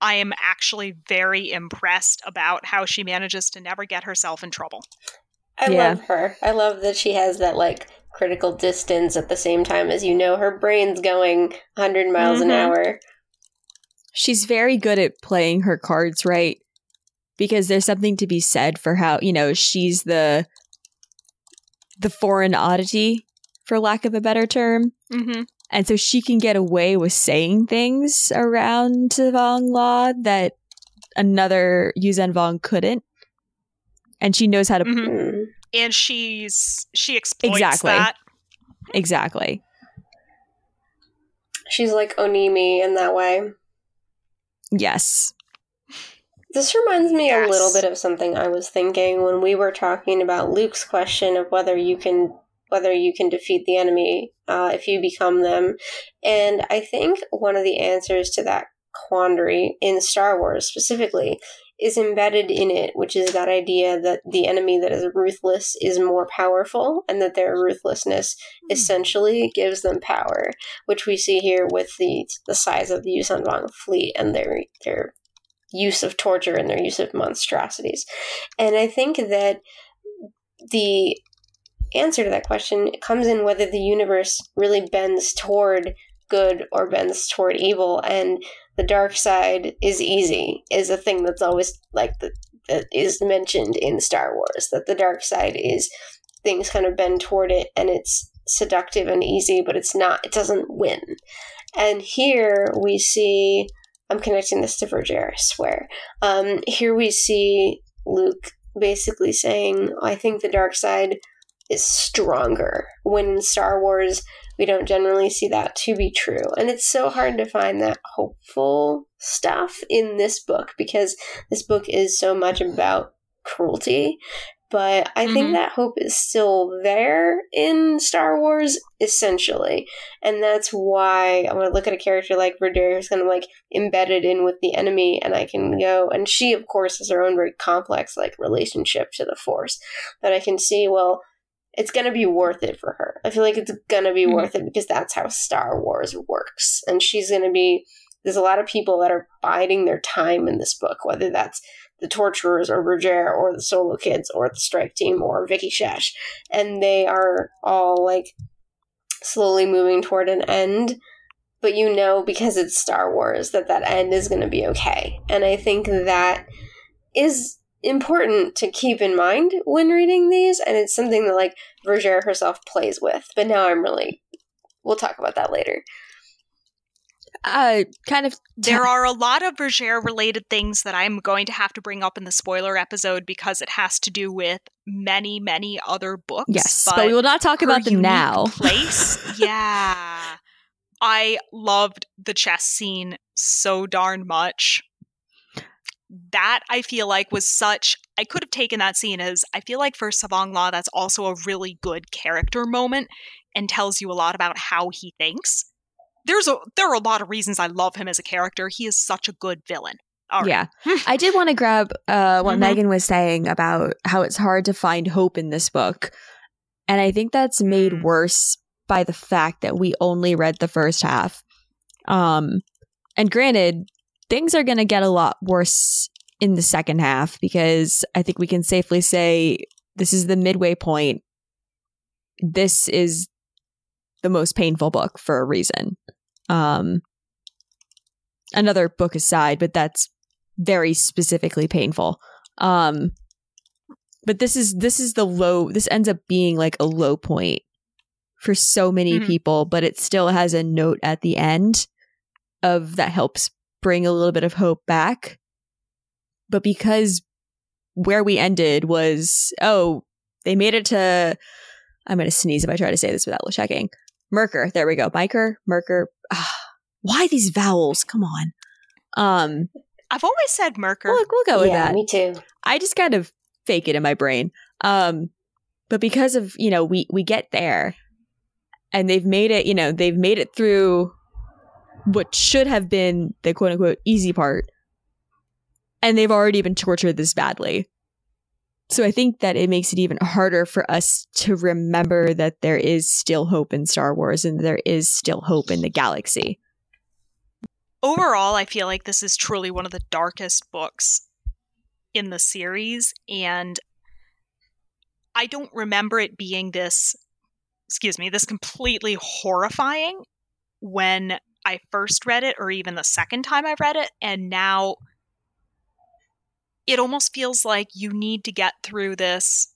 I am actually very impressed about how she manages to never get herself in trouble. I Yeah. love her. I love that she has that like critical distance at the same time as you know her brain's going 100 miles an Mhm. hour. She's very good at playing her cards right because there's something to be said for how, you know, she's the the foreign oddity for lack of a better term. Mm-hmm. And so she can get away with saying things around Tsavong Lah that another Yuuzhan Vong couldn't. And she knows how to Mhm. Mm. And she's she exploits Exactly. that. exactly. She's like Onimi in that way. Yes. This reminds me a little bit of something I was thinking when we were talking about Luke's question of whether you can whether you can defeat the enemy uh, if you become them, and I think one of the answers to that quandary in Star Wars specifically is embedded in it, which is that idea that the enemy that is ruthless is more powerful, and that their ruthlessness essentially gives them power, which we see here with the the size of the Yuuzhan Vong fleet and their their use of torture and their use of monstrosities. And I think that the answer to that question comes in whether the universe really bends toward good or bends toward evil and the dark side is easy is a thing that's always like the, that is mentioned in Star Wars that the dark side is things kind of bend toward it and it's seductive and easy but it's not it doesn't win and here we see I'm connecting this to Vergere, I swear. Um, here we see Luke basically saying, I think the dark side is stronger. When in Star Wars, we don't generally see that to be true. And it's so hard to find that hopeful stuff in this book because this book is so much about cruelty. But I think Mhm. that hope is still there in Star Wars, essentially. And that's why I want to look at a character like Vergere who's kind of like embedded in with the enemy, and I can go, and she, of course, has her own very complex like relationship to the Force. But I can see, well, it's going to be worth it for her. I feel like it's going to be Mhm. worth it because that's how Star Wars works. And she's going to be, there's a lot of people that are biding their time in this book, whether that's the torturers or Roger or the solo kids or the strike team or Viqi Shesh. And they are all like slowly moving toward an end. But you know, because it's Star Wars, that that end is going to be okay. And I think that is important to keep in mind when reading these. And it's something that like Vergere herself plays with. But now I'm really, we'll talk about that later. Uh, kind of. There are a lot of Vergere related things that I'm going to have to bring up in the spoiler episode because it has to do with many, many other books. Yes, but, we will not talk about them now. Place, yeah. I loved the chess scene so darn much. That I feel like was such. I could have taken that scene as I feel like for Tsavong Lah, that's also a really good character moment and tells you a lot about how he thinks. There's a there are a lot of reasons I love him as a character. He is such a good villain. Right. Yeah. I did want to grab uh, what Mhm. Megan was saying about how it's hard to find hope in this book. And I think that's made Mm. worse by the fact that we only read the first half. Um, and granted, things are going to get a lot worse in the second half because I think we can safely say this is the midway point. This is the most painful book for a reason. Um, another book aside, but that's very specifically painful. Um, but this is this is the low. This ends up being like a low point for so many Mhm. people, but it still has a note at the end of that helps bring a little bit of hope back. But because where we ended was oh they made it to I'm going to sneeze if I try to say this without checking. Merker. There we go. Miker, Merker. Ah, why these vowels? Come on. Um, I've always said Merker. we'll, we'll go with yeah, that. me too. I just kind of fake it in my brain. Um, but because of you know we we get there, and they've made it. You know they've made it through what should have been the quote unquote easy part, and they've already been tortured this badly. So I think that it makes it even harder for us to remember that there is still hope in Star Wars and there is still hope in the galaxy. Overall, I feel like this is truly one of the darkest books in the series, and I don't remember it being this, excuse me, this completely horrifying when I first read it, or even the second time I read it, and now it almost feels like you need to get through this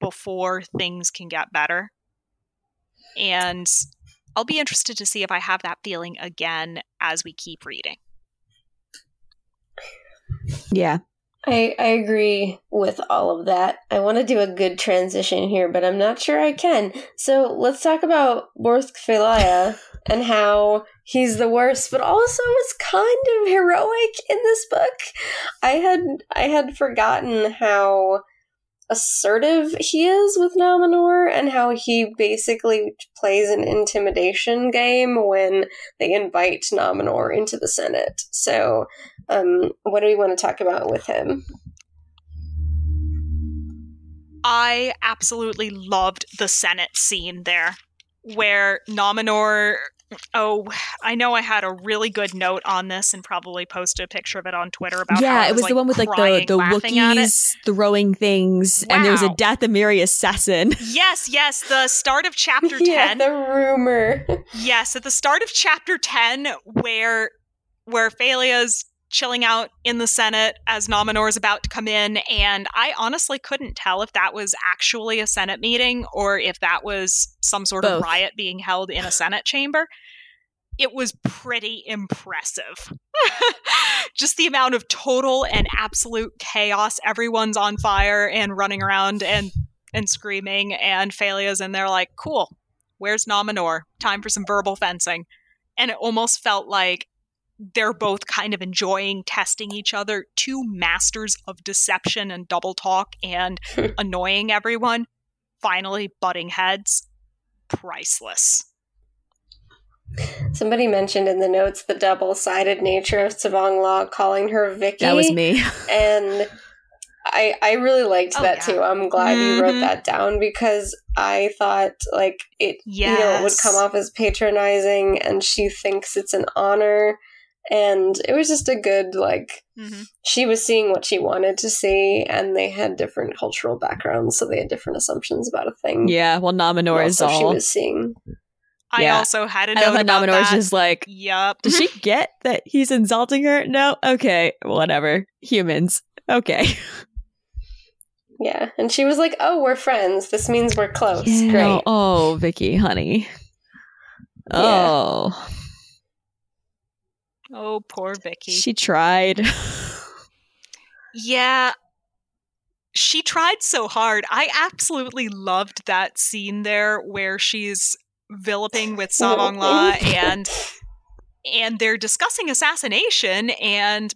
before things can get better. And I'll be interested to see if I have that feeling again as we keep reading. Yeah, I, I agree with all of that. I want to do a good transition here, but I'm not sure I can. So let's talk about Borsk Fey'lya and how he's the worst, but also is kind of heroic in this book. I had I had forgotten how assertive he is with Nom Anor and how he basically plays an intimidation game when they invite Nom Anor into the Senate. So um, what do we want to talk about with him? I absolutely loved the Senate scene there where Nom Anor. Oh, I know I had a really good note on this and probably posted a picture of it on Twitter about how yeah, I it was like, the one with like the the. Wookiees throwing things, and there was a Wow. Dathomiri assassin. Yes, yes, the start of chapter 10. Yeah, the rumor. Yes, at the start of chapter 10 where where Fey'lya's chilling out in the Senate as Nom Anor is about to come in and I honestly couldn't tell if that was actually a Senate meeting or if that was some sort of riot being held in a Senate chamber. It was pretty impressive. Just the amount of total and absolute chaos. Everyone's on fire and running around and and screaming and Fey'lya's in there like, "Cool. Where's Nom Anor? Time for some verbal fencing." And it almost felt like they're both kind of enjoying testing each other, two masters of deception and double talk and annoying everyone, finally butting heads. Priceless. Somebody mentioned in the notes the double sided nature of Tsavong Lah calling her Viqi. That was me. And I I really liked Oh, that yeah. too. I'm glad you wrote Mhm. that down because I thought like it you know it would come off as patronizing and she thinks it's an honor and it was just a good like hmm she was seeing what she wanted to see and they had different cultural backgrounds so they had different assumptions about a thing. Yeah, well, Nom Anor is also she was seeing. I Yeah. also had a I note love about Nom Anor is that. just like, Yup. does she get that he's insulting her? No? Okay, whatever. Humans. Okay. Yeah, and she was like, "Oh, we're friends. This means we're close. Yeah. Great." Oh, Viqi, honey. Oh, Oh, poor Viqi. she tried. Yeah. She tried so hard. I absolutely loved that scene there where she's villiping with oh. Tsavong Lah and and they're discussing assassination and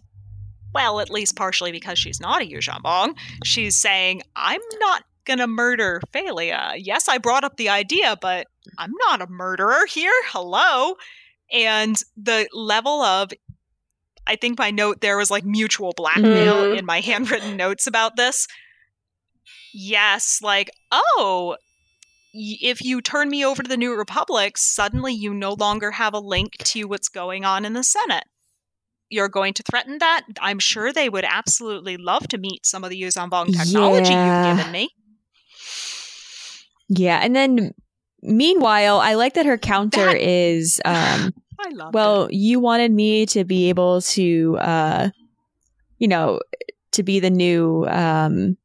well, at least partially because she's not a Yuuzhan Vong, she's saying, I'm not gonna murder Fey'lya. Yes, I brought up the idea, but I'm not a murderer here. Hello. And the level of I think my note there was like mutual blackmail Mhm. in my handwritten notes about this. Yes, like, oh, if you turn me over to the New Republic, suddenly you no longer have a link to what's going on in the Senate. You're going to threaten that? I'm sure they would absolutely love to meet some of the Yuuzhan Vong technology Yeah. you've given me. yeah, and then meanwhile, I like that her counter That- is um I love well, you wanted me to be able to uh you know, to be the new um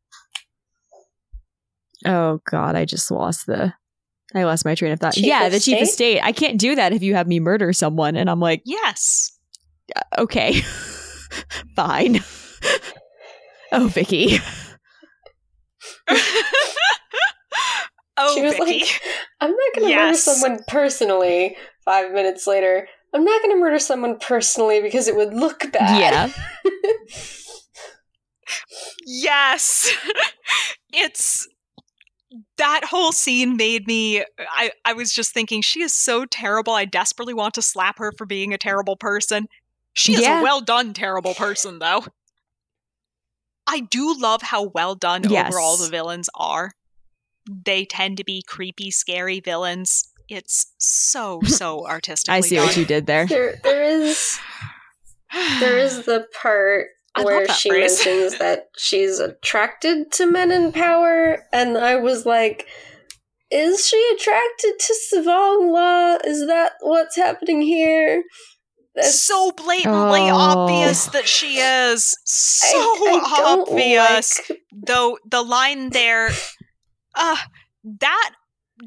Oh god, I just lost the I lost my train of thought. Chief yeah, of the chief of state? state. I can't do that if you have me murder someone and I'm like, Yes. okay. Fine. oh, Viqi. oh, She was Viqi. like, I'm not going to Yes. murder someone personally. Five minutes later, I'm not going to murder someone personally because it would look bad. Yeah. yes. it's that whole scene made me I, I was just thinking she is so terrible. I desperately want to slap her for being a terrible person. She is Yeah. a well done terrible person though. I do love how well done Yes. overall the villains are. They tend to be creepy, scary villains. It's so, so artistically I see done. what you did there. There, there is there is the part I where she phrase. mentions that she's attracted to men in power, and I was like, "Is she attracted to Tsavong Lah? Is that what's happening here?" That's- so blatantly Oh. obvious that she is. So I- I obvious. like- Though the line there, uh, that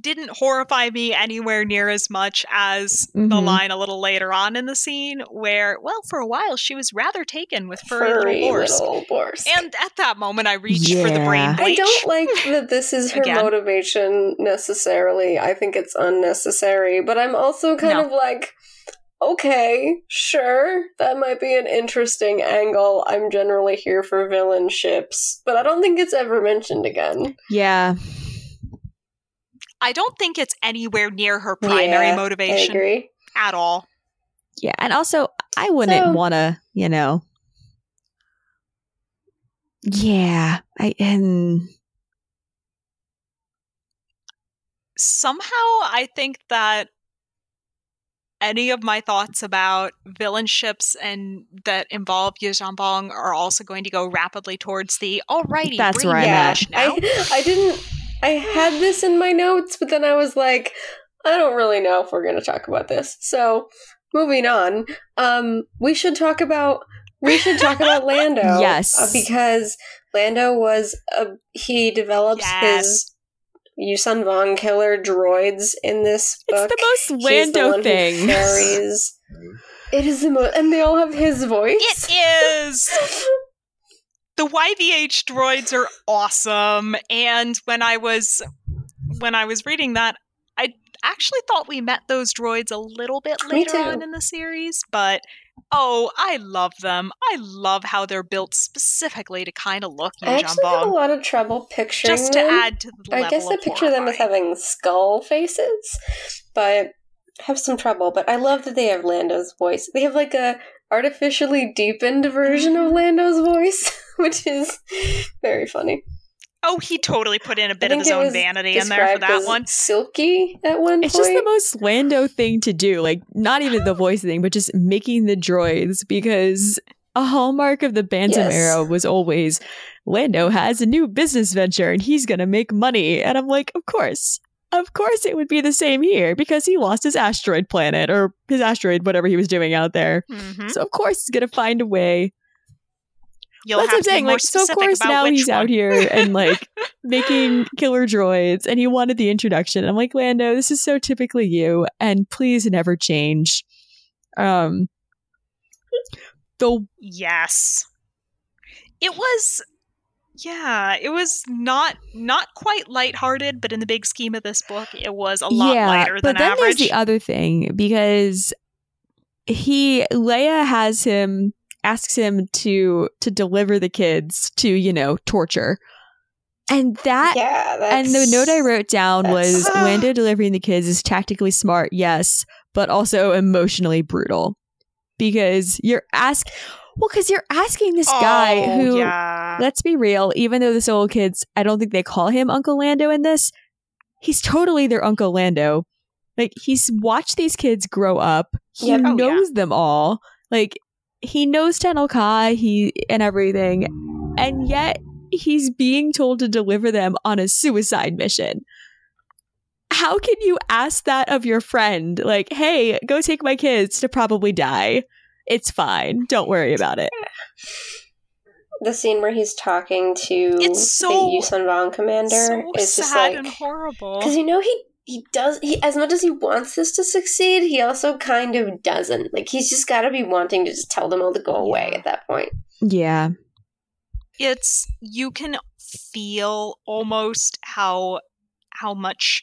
didn't horrify me anywhere near as much as the Mhm. line a little later on in the scene where, well, for a while she was rather taken with furry, furry little boars. little boars. And at that moment, I reached for the brain Yeah. I don't like that this is her Again. motivation necessarily. I think it's unnecessary, but I'm also kind No. of like, okay, sure, that might be an interesting angle. I'm generally here for villain ships, but I don't think it's ever mentioned again. Yeah. I don't think it's anywhere near her primary Yeah, I motivation agree. at all. Yeah. And also, I wouldn't So- want to, you know. Yeah. I and somehow I think that any of my thoughts about villain ships and that involve Yuuzhan Vong are also going to go rapidly towards the alrighty. That's bring where I'm yeah, at. now. I, I didn't. I had this in my notes, but then I was like, I don't really know if we're going to talk about this. So, moving on, um, we should talk about we should talk about Lando. Yes. uh, because Lando was a he develops Yes. his Yuuzhan Vong killer droids in this book. it's the most He's the one Lando who thing. ferries. It is the most, and they all have his voice. It is. The YVH droids are awesome, and when I was when I was reading that, I actually thought we met those droids a little bit later on in the series, but oh, I love them. I love how they're built specifically to kind of look I actually have a lot of trouble picturing just to them. add to the level I guess I picture them as having skull faces, but have some trouble. But I love that they have Lando's voice. They have like a artificially deepened version Mm-hmm. of Lando's voice, which is very funny. Oh, he totally put in a bit of his own vanity in there for that as one. Silky at one It's point. just the most Lando thing to do. Like, not even the voice thing, but just making the droids because a hallmark of the Bantam Yes. era was always Lando has a new business venture and he's going to make money. And I'm like, of course. Of course it would be the same here because he lost his asteroid planet or his asteroid, whatever he was doing out there. Mhm. So, of course, he's going to find a way. You'll That's what I'm saying. Like, so of course now he's one. out here and like making killer droids, and he wanted the introduction. I'm like, Lando, this is so typically you, and please never change. Um, the Yes. It was yeah, it was not not quite lighthearted, but in the big scheme of this book, it was a lot lighter than but then average. there's the other thing because he Leia has him asks him to to deliver the kids to you know torture, and that yeah, And the note I wrote down was Lando delivering the kids is tactically smart, yes, but also emotionally brutal. Because you're ask well, because you're asking this guy Oh, who yeah. let's be real, even though the Soul Kids, I don't think they call him Uncle Lando in this, he's totally their Uncle Lando. Like he's watched these kids grow up. He Yep. Oh, yeah. knows them all. Like he knows Tenel Ka, he and everything. And yet he's being told to deliver them on a suicide mission. how can you ask that of your friend? Like, hey, go take my kids to probably die. It's fine. Don't worry about it. The scene where he's talking to It's so- the Yuuzhan Vong commander so is just sad like and horrible. because you know he he does he as much as he wants this to succeed, he also kind of doesn't. Like he's just got to be wanting to just tell them all to go away Yeah. at that point. Yeah. it's you can feel almost how how much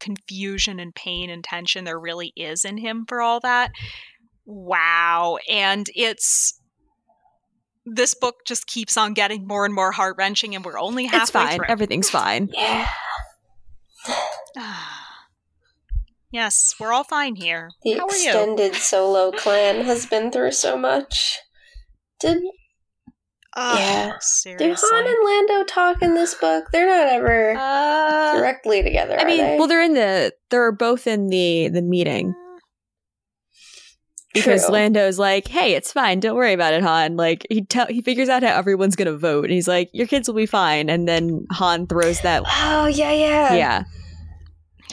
confusion and pain and tension there really is in him for all that wow and it's this book just keeps on getting more and more heart-wrenching and we're only halfway It's fine. through Everything's fine. Yeah, ah. Yes we're all fine here the how are you extended solo clan has been through so much. Did Ugh, Yeah. do Han and Lando talk in this book? They're not ever Uh, directly together. I are mean, they? well, they're in the they're both in the the meeting because True. Lando's like, "Hey, it's fine. Don't worry about it, Han." Like he tell he figures out how everyone's gonna vote, and he's like, "Your kids will be fine." And then Han throws that. Oh yeah, yeah, Yeah,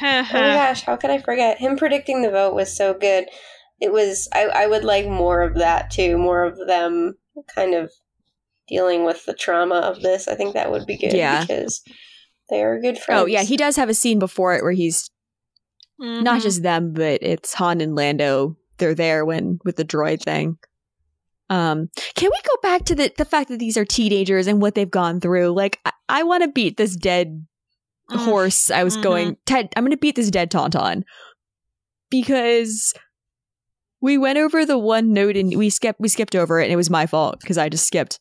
Oh my gosh, how could I forget? Him predicting the vote was so good. It was I, I would like more of that too, more of them kind of dealing with the trauma of this. I think that would be good Yeah. because they are good friends. Oh yeah, he does have a scene before it where he's not Mhm. just them, but it's Han and Lando. They're there when with the droid thing. Um, can we go back to the the fact that these are teenagers and what they've gone through? Like, I, I want to beat this dead Mm. horse. I was Mhm. going. Ted, I'm going to beat this dead tauntaun because we went over the one note and we skipped we skipped over it and it was my fault because I just skipped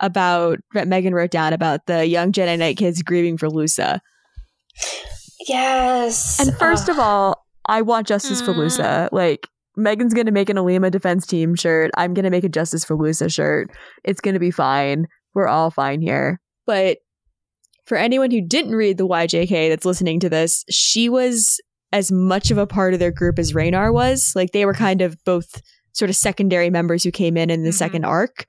about that Megan wrote down about the young Jedi Knight kids grieving for Lusa. Yes. And first Ugh. of all, I want justice for Mm. Lusa. Like Megan's gonna make an Alema defense team shirt. I'm gonna make a justice for Lusa shirt. It's gonna be fine. We're all fine here. But for anyone who didn't read the YJK that's listening to this, she was as much of a part of their group as Raynar was. Like they were kind of both sort of secondary members who came in in the Mhm. second arc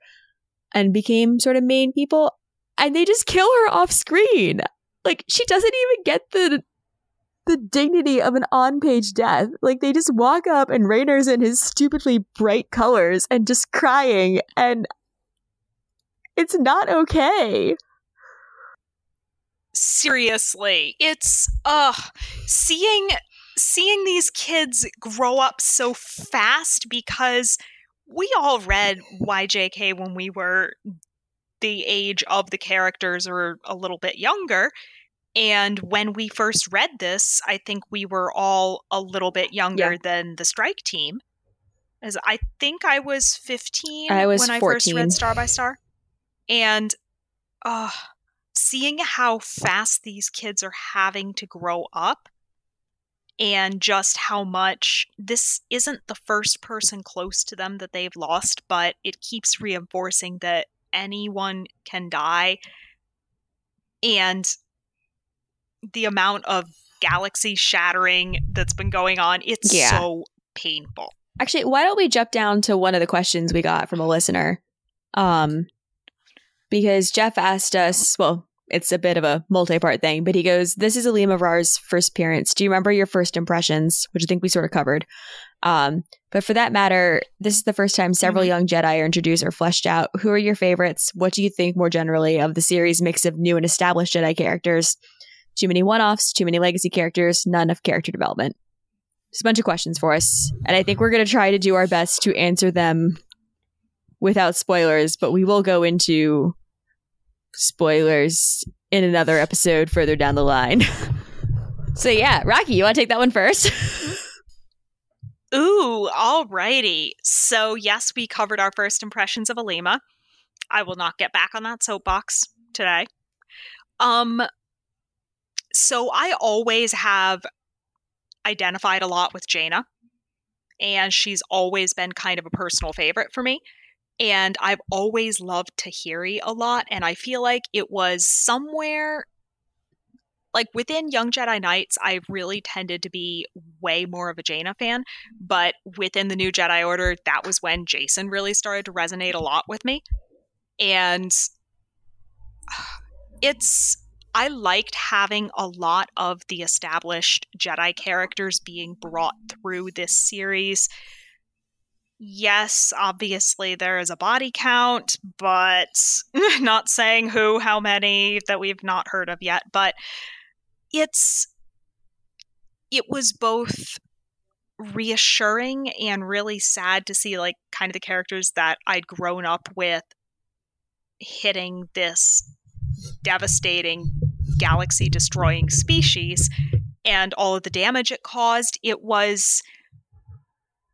and became sort of main people. And they just kill her off screen. Like she doesn't even get the the dignity of an on-page death. Like they just walk up and Raynar's in his stupidly bright colors and just crying and it's not okay. Seriously it's uh seeing seeing these kids grow up so fast because we all read YJK when we were the age of the characters or a little bit younger and when we first read this I think we were all a little bit younger Yeah. than the strike team as I think I was 15 I was when I first read Star by Star and uh seeing how fast these kids are having to grow up and just how much this isn't the first person close to them that they've lost, but it keeps reinforcing that anyone can die. And the amount of galaxy shattering that's been going on, it's Yeah. so painful. Actually, why don't we jump down to one of the questions we got from a listener? Um because Jeff asked us, well, it's a bit of a multi-part thing, but he goes, "This is Alema Rar's first appearance. Do you remember your first impressions?" Which I think we sort of covered. Um, but for that matter, this is the first time several Mhm. young Jedi are introduced or fleshed out. Who are your favorites? What do you think more generally of the series mix of new and established Jedi characters? Too many one-offs, too many legacy characters, none of character development. Just a bunch of questions for us, and I think we're going to try to do our best to answer them without spoilers. But we will go into spoilers in another episode further down the line. so yeah, Rocky, you want to take that one first? Ooh, alrighty. So, yes, we covered our first impressions of Alema. I will not get back on that soapbox today. Um, so I always have identified a lot with Jaina, and she's always been kind of a personal favorite for me. And I've always loved Tahiri a lot, and I feel like it was somewhere like within Young Jedi Knights, I really tended to be way more of a Jaina fan, but within the New Jedi Order, that was when Jacen really started to resonate a lot with me. And it's I liked having a lot of the established Jedi characters being brought through this series. Yes, obviously there is a body count, but not saying who, how many that we've not heard of yet, but it's it was both reassuring and really sad to see like kind of the characters that I'd grown up with hitting this devastating galaxy destroying species and all of the damage it caused. It was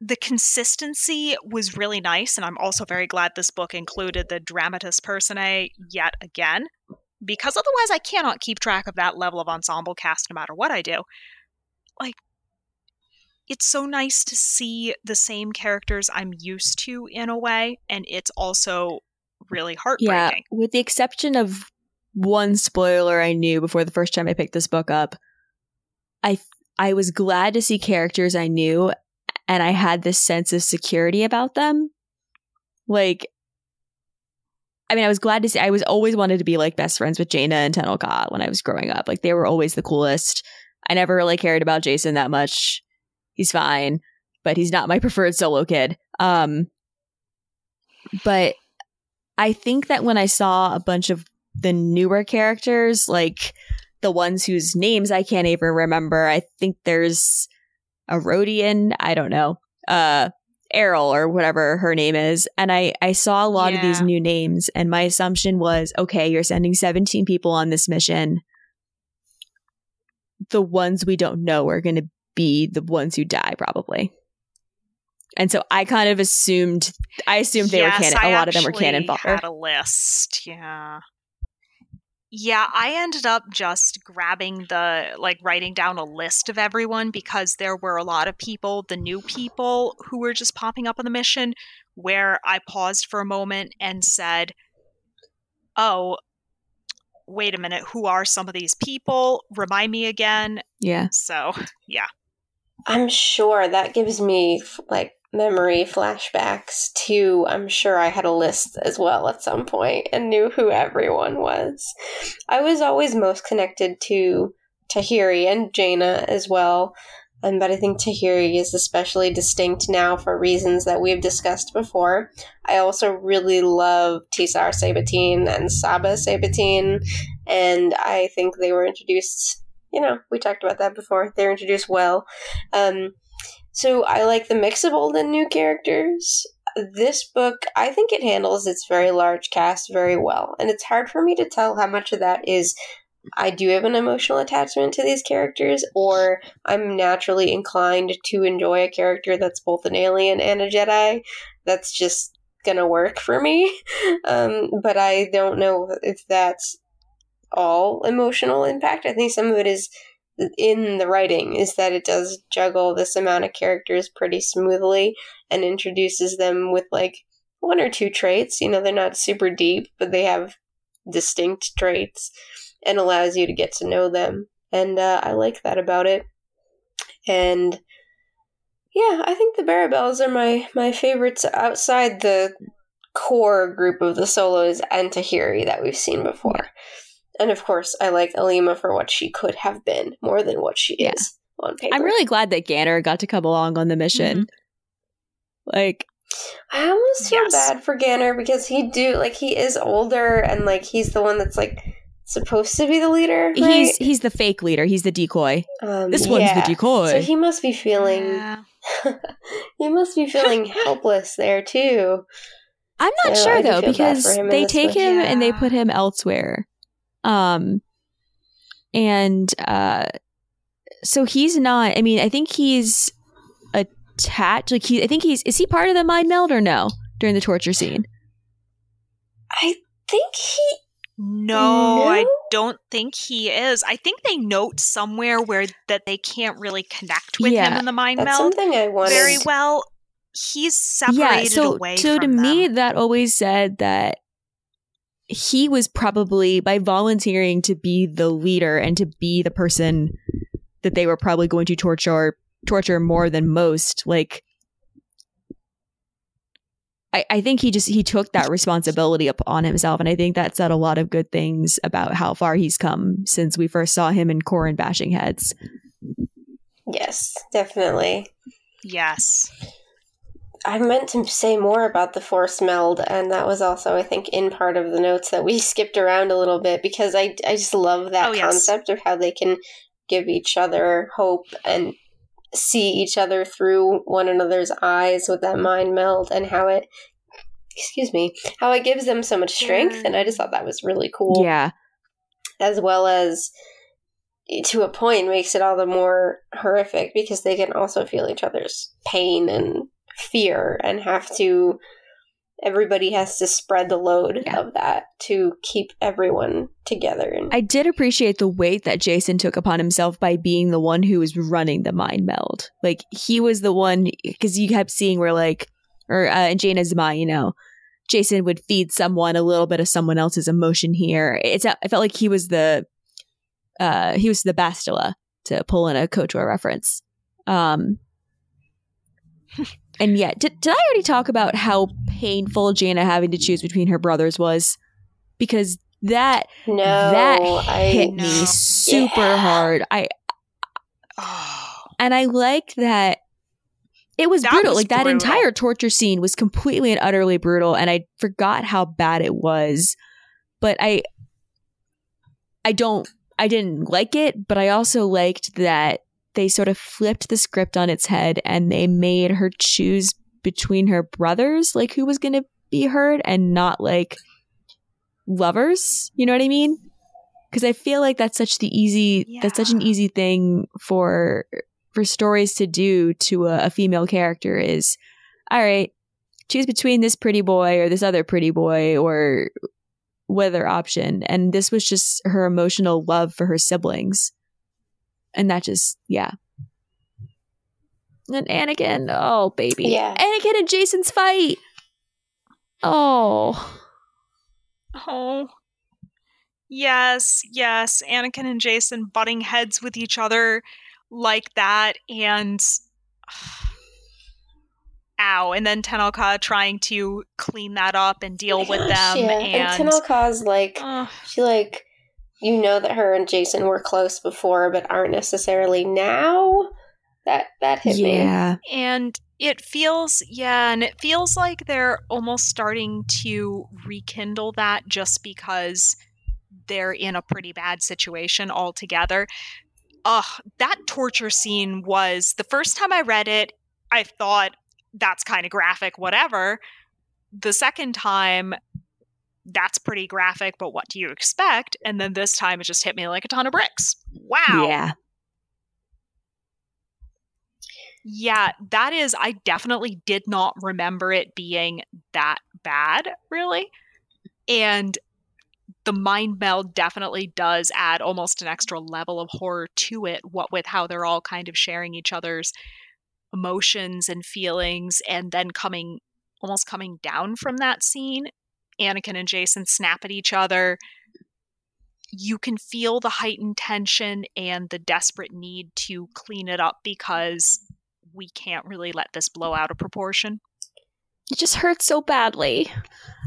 the consistency was really nice and i'm also very glad this book included the dramatis personae yet again because otherwise i cannot keep track of that level of ensemble cast no matter what i do like it's so nice to see the same characters I'm used to in a way, and it's also really heartbreaking. Yeah, with the exception of one spoiler I knew before the first time I picked this book up, I I was glad to see characters I knew, and I had this sense of security about them. Like, I mean, I was glad to see. I was always wanted to be like best friends with Jaina and Tenel when I was growing up. Like, they were always the coolest. I never really cared about Jacen that much he's fine, but he's not my preferred solo kid. Um, but I think that when I saw a bunch of the newer characters, like the ones whose names I can't even remember, I think there's a Rodian, I don't know, uh, Eryl or whatever her name is. And I, I saw a lot yeah. of these new names, and my assumption was okay, you're sending 17 people on this mission. The ones we don't know are going to be the ones who die probably. And so I kind of assumed I assumed they yes, were canon. I a lot of them were canon fodder. Had a list, yeah. Yeah, I ended up just grabbing the like writing down a list of everyone because there were a lot of people, the new people who were just popping up on the mission where I paused for a moment and said, "Oh, wait a minute, who are some of these people? Remind me again." Yeah. So, yeah. I'm sure that gives me like memory flashbacks to I'm sure I had a list as well at some point and knew who everyone was. I was always most connected to Tahiri and Jaina as well. Um, but I think Tahiri is especially distinct now for reasons that we've discussed before. I also really love Tesar Sebatyne and Saba Sebatyne, and I think they were introduced you know, we talked about that before. They're introduced well. Um, so I like the mix of old and new characters. This book, I think it handles its very large cast very well. And it's hard for me to tell how much of that is I do have an emotional attachment to these characters, or I'm naturally inclined to enjoy a character that's both an alien and a Jedi. That's just gonna work for me. Um, but I don't know if that's all emotional impact. I think some of it is in the writing is that it does juggle this amount of characters pretty smoothly and introduces them with like one or two traits. You know, they're not super deep, but they have distinct traits and allows you to get to know them. And uh, I like that about it. And yeah, I think the Barabels are my my favorites outside the core group of the solos and Tahiri that we've seen before. And of course, I like Alema for what she could have been more than what she yeah. is on paper. I'm really glad that Ganner got to come along on the mission. Mm-hmm. Like, I almost feel yes. bad for Ganner because he do like he is older and like he's the one that's like supposed to be the leader. Right? He's he's the fake leader. He's the decoy. Um, this one's yeah. the decoy. So he must be feeling. Yeah. he must be feeling helpless there too. I'm not so sure though because they take him yeah. and they put him elsewhere. Um, and uh, so he's not. I mean, I think he's attached. Like he, I think he's. Is he part of the mind meld or no during the torture scene? I think he. No, no, I don't think he is. I think they note somewhere where that they can't really connect with yeah, him in the mind that's meld something I wanted. very well. He's separated yeah, so, away. So to them. me, that always said that he was probably by volunteering to be the leader and to be the person that they were probably going to torture torture more than most like I, I think he just he took that responsibility upon himself, and I think that said a lot of good things about how far he's come since we first saw him in Corran bashing heads. Yes, definitely. Yes. I meant to say more about the force meld, and that was also, I think, in part of the notes that we skipped around a little bit because I, I just love that Oh, yes. concept of how they can give each other hope and see each other through one another's eyes with that mind meld, and how it, excuse me, how it gives them so much strength. And I just thought that was really cool Yeah, as well as to a point makes it all the more horrific because they can also feel each other's pain and fear and have to everybody has to spread the load Yeah. of that to keep everyone together and I did appreciate the weight that Jacen took upon himself by being the one who was running the mind meld. Like he was the one because you kept seeing where like, or uh, in Jaina's mind, you know, Jacen would feed someone a little bit of someone else's emotion here. It's I felt like he was the, uh, he was the Bastila to pull in a Kotor reference. Um, and yet, did, did I already talk about how painful Jaina having to choose between her brothers was? Because that no that I hit No. me super Yeah. hard. I and I liked that it was That brutal. was like that entire torture scene was completely and utterly brutal, and I forgot how bad it was. But I, I don't, I didn't like it, but I also liked that they sort of flipped the script on its head and they made her choose between her brothers, like who was going to be hurt, and not like lovers. You know what I mean? Because I feel like that's such the easy, that's such an easy thing for for stories to do to a, a female character is, all right, choose between this pretty boy or this other pretty boy or whether option. And this was just her emotional love for her siblings. And that just, yeah. And Anakin, oh baby. Yeah. Anakin and Jacen's fight. Oh. Oh. Yes, yes. Anakin and Jacen butting heads with each other like that and ow and then Tenel Ka trying to clean that up and deal with them yeah. and, and Tenel Ka's like Ugh. she like you know that her and Jacen were close before but aren't necessarily now. That that hit me. Yeah. and it feels yeah and it feels like they're almost starting to rekindle that just because they're in a pretty bad situation altogether. Ugh that torture scene was the first time i read it i thought that's kind of graphic whatever. The second time that's pretty graphic but what do you expect and then this time it just hit me like a ton of bricks wow Yeah. Yeah, that is, I definitely did not remember it being that bad, really. And the mind meld definitely does add almost an extra level of horror to it, what with how they're all kind of sharing each other's emotions and feelings and then coming almost coming down from that scene. Anakin and Jacen snap at each other. You can feel the heightened tension and the desperate need to clean it up because we can't really let this blow out of proportion. It just hurts so badly.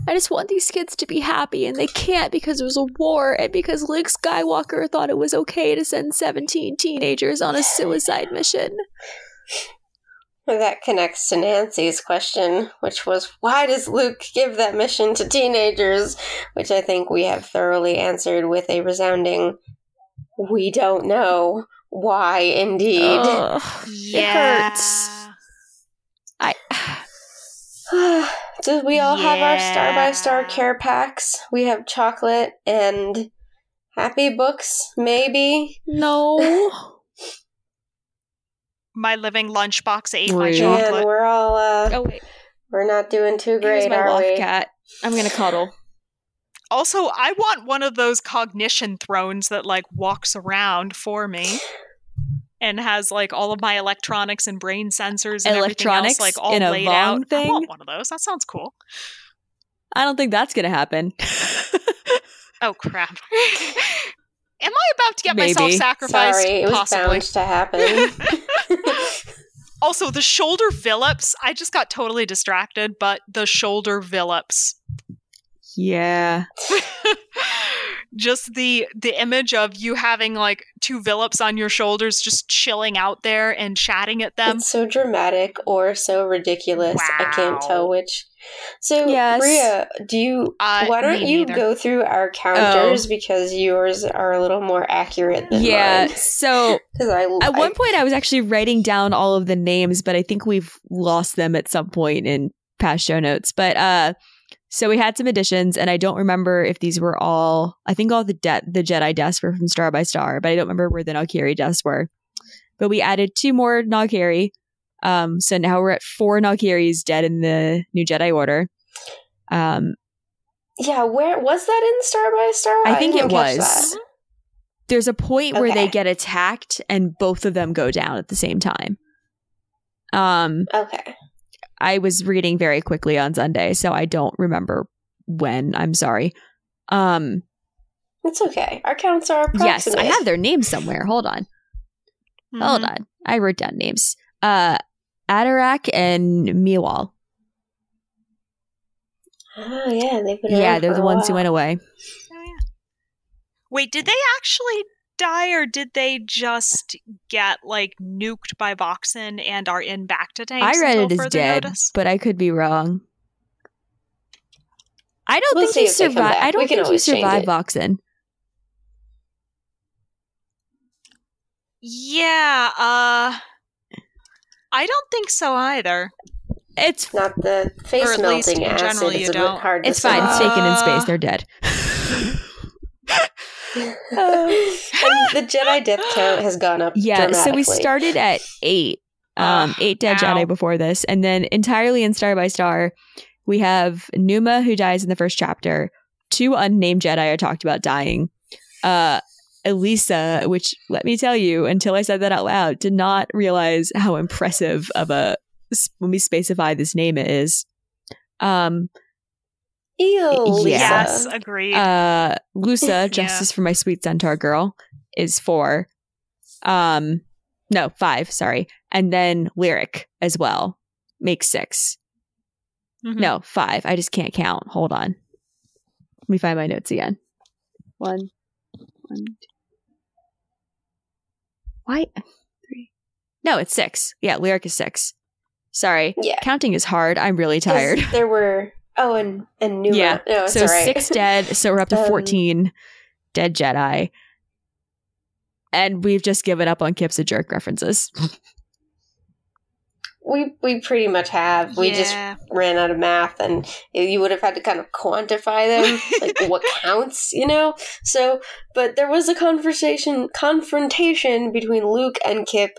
I just want these kids to be happy, and they can't because it was a war and because Luke Skywalker thought it was okay to send 17 teenagers on a suicide mission. That connects to Nancy's question which was why does Luke give that mission to teenagers which I think we have thoroughly answered with a resounding we don't know why indeed Ugh, it hurts. I. Do we all have our star by star care packs? We have chocolate and happy books, maybe. No. My living lunchbox ate my chocolate. And we're all uh Oh, wait. we're not doing too Here's great, my are loft we? cat. I'm gonna cuddle. Also, I want one of those cognition thrones that like walks around for me and has like all of my electronics and brain sensors and Electronics everything else like all in a laid Vong out. I thing? want one of those. That sounds cool. I don't think that's gonna happen. Oh crap. Am I about to get myself sacrificed? Sorry, it was Possibly. bound to happen. Also, the shoulder villips. I just got totally distracted, but the shoulder villips. Yeah. just the the image of you having like two villips on your shoulders, just chilling out there and chatting at them. It's so dramatic or so ridiculous. I can't tell which. So, Yes. Bria, do you? Uh, why don't you neither. go through our counters because yours are a little more accurate than yeah. mine? So I at I- one point, I was actually writing down all of the names, but I think we've lost them at some point in past show notes. But uh, so we had some additions, and I don't remember if these were all. I think all the de- the Jedi deaths were from Star by Star, but I don't remember where the Noghri deaths were. But we added two more Noghri. Um, so now we're at four Noghris dead in the New Jedi Order. Um, yeah, where was that in Star by Star? I think didn't it was. that. there's a point where they get attacked and both of them go down at the same time. Um, Okay. I was reading very quickly on Sunday, so I don't remember when. I'm sorry. Um, It's okay. Our counts are yes, I have their names somewhere. Hold on. Hold Mhm. on. I wrote down names. Uh, Adarakh and Meewalh. Oh yeah, they've been Yeah, they're the ones who went away. Oh, yeah. Wait, did they actually die or did they just get like nuked by Voxyn and are in bacta tanks? I read until it as dead, notice? but I could be wrong. I don't We'll think see you they come survive. I don't think you always change survive. Voxyn. Yeah, uh I don't think so either. It's Not the face Or at least melting in acid. general, it's you a don't. hard to it's fine. It's survive. taken in space. They're dead. and the Jedi death count has gone up. Yeah, so we started at eight, um, Ugh, eight dead ow. Jedi before this, and then entirely in Star by Star, we have Numa who dies in the first chapter, two unnamed Jedi are talked about dying, uh, Eelysa, which let me tell you, until I said that out loud, did not realize how impressive of a when we specify this name it is. Um, Ew, Lisa. Yes, agreed. uh Lusa, Justice for My Sweet Centaur Girl, is four. Um no, five, sorry. And then Lyric as well makes six. Mhm. No, five. I just can't count. Hold on. Let me find my notes again. One, one, two. Why? Three. No, it's six. Yeah, Lyric is six. Sorry. Yeah. Counting is hard. I'm really tired. There were oh, and and new Yeah, no, so right. six dead. So we're up to Um, 14 dead Jedi. And we've just given up on Kip's a jerk references. we we pretty much have. We just ran out of math, and you would have had to kind of quantify them, like what counts, you know. So, but there was a conversation confrontation between Luke and Kip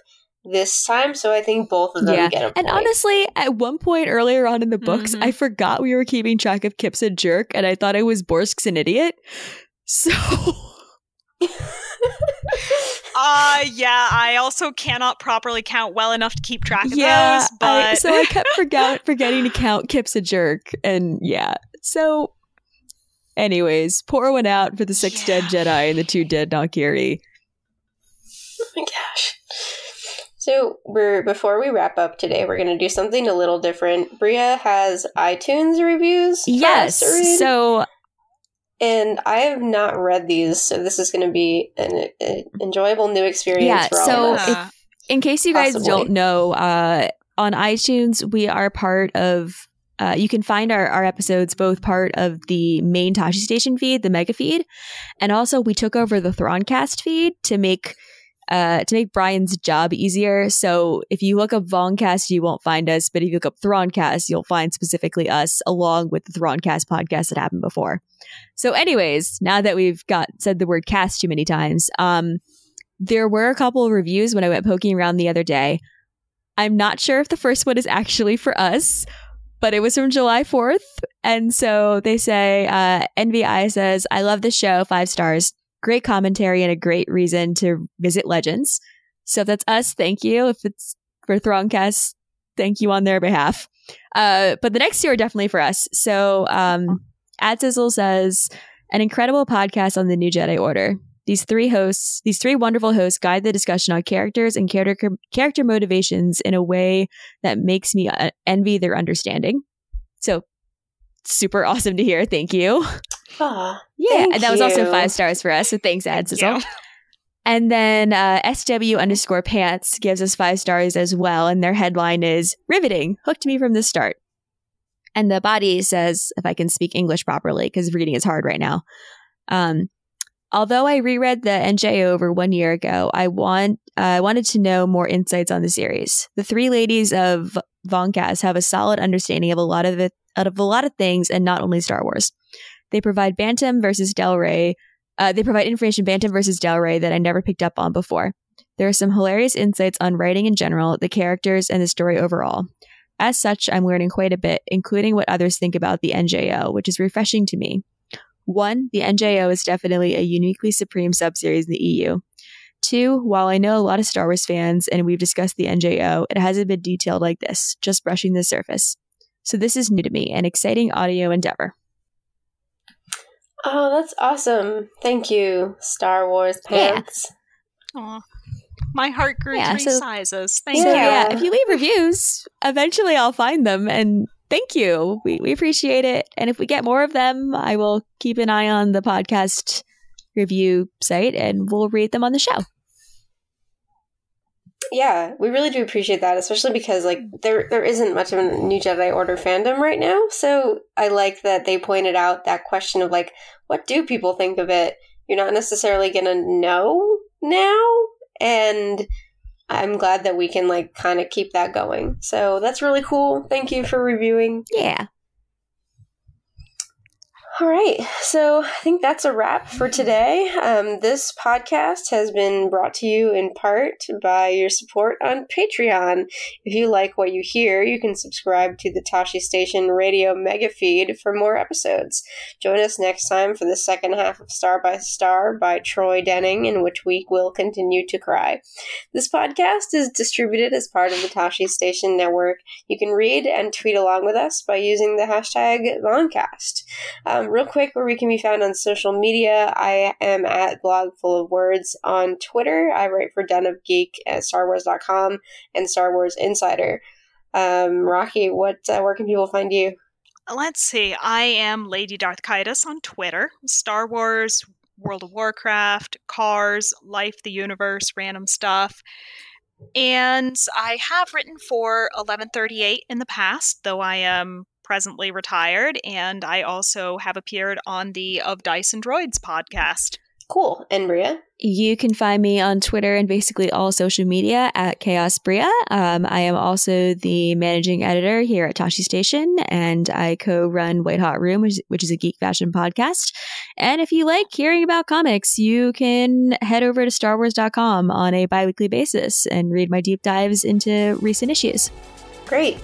this time, so I think both of them Yeah. get a point. And honestly, at one point earlier on in the books, Mhm. I forgot we were keeping track of Kip's a jerk, and I thought I was Borsk's an idiot. So Uh yeah, I also cannot properly count well enough to keep track of yeah, those, I, but so I kept forgot, forgetting to count Kip's a jerk, and yeah. So, anyways, pour one out for the six Yeah. dead Jedi and the two dead Noghri. oh my gosh. So we're before we wrap up today, we're going to do something a little different. Bria has iTunes reviews. Yes. us to read. So and I have not read these, so this is going to be an, an enjoyable new experience Yeah, for all so of us. Uh, in case you guys Possibly. don't know, uh, on iTunes, we are part of. Uh, you can find our, our episodes both part of the main Tashi Station feed, the mega feed, and also we took over the Thrawncast feed to make uh, to make Brian's job easier. So if you look up Vongcast, you won't find us, but if you look up Thrawncast, you'll find specifically us along with the Thrawncast podcast that happened before. So, anyways, now that we've got said the word cast too many times, um, there were a couple of reviews when I went poking around the other day. I'm not sure if the first one is actually for us, but it was from July 4th. And so they say, uh, NVI says, I love the show, five stars. Great commentary and a great reason to visit Legends. So if that's us, thank you. If it's for Thrawncast, thank you on their behalf. Uh, but the next two are definitely for us. So um, Ad Sizzle says, an incredible podcast on the new Jedi Order. These three hosts, these three wonderful hosts guide the discussion on characters and character character motivations in a way that makes me uh, envy their understanding. So super awesome to hear. Thank you. Ah, Yeah, and that was also five stars for us. So thanks, Ad Thank Sizzle. And then uh, SW underscore pants gives us five stars as well. And their headline is riveting, hooked me from the start. And the body says, if I can speak English properly, because reading is hard right now. Um, although I reread the NJO over one year ago, I want uh, I wanted to know more insights on the series. The three ladies of Vongcast have a solid understanding of a lot of it, out of a lot of things, and not only Star Wars. They provide Bantam versus Del Rey, uh, they provide information Bantam versus Del Rey that I never picked up on before. There are some hilarious insights on writing in general, the characters, and the story overall. As such, I'm learning quite a bit, including what others think about the NJO, which is refreshing to me. One, the NJO is definitely a uniquely supreme subseries in the EU. Two, while I know a lot of Star Wars fans and we've discussed the NJO, it hasn't been detailed like this, just brushing the surface. So this is new to me, an exciting audio endeavor. Oh, that's awesome. Thank you, Star Wars Yeah. pants. Aw. My heart grew Yeah, three so- sizes. Thank so you. yeah, Yeah. if you leave reviews, eventually I'll find them and thank you. We we appreciate it. And if we get more of them, I will keep an eye on the podcast review site and we'll read them on the show. Yeah, we really do appreciate that, especially because like there there isn't much of a new Jedi Order fandom right now. So I like that they pointed out that question of like, what do people think of it? You're not necessarily gonna know now, and I'm glad that we can like kind of keep that going. So that's really cool. Thank you for reviewing. Yeah. All right, so I think that's a wrap for today. Um, this podcast has been brought to you in part by your support on Patreon. If you like what you hear, you can subscribe to the Tashi Station radio mega feed for more episodes. Join us next time for the second half of Star by Star by Troy Denning, in which we will continue to cry. This podcast is distributed as part of the Tashi Station network. You can read and tweet along with us by using the hashtag Vongcast. Um, real quick, where we can be found on social media, I am at Blog Full of Words on Twitter. I write for Den of Geek at StarWars.com and Star Wars Insider. Um, Rocky, what uh, where can people find you? Let's see. I am Lady Darth Kaitis on Twitter. Star Wars, World of Warcraft, Cars, Life, the Universe, random stuff. And I have written for 1138 in the past, though I am presently retired. And I also have appeared on the Of Dice and Droids podcast. Cool. And Bria? You can find me on Twitter and basically all social media at Chaos Bria. Um, I am also the managing editor here at Tashi Station, and I co-run White Hot Room, which, which is a geek fashion podcast. And if you like hearing about comics, you can head over to StarWars.com on a biweekly basis and read my deep dives into recent issues. Great.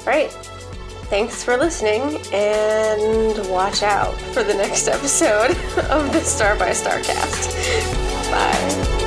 All right. Thanks for listening, and watch out for the next episode of the Star by Star cast. Bye.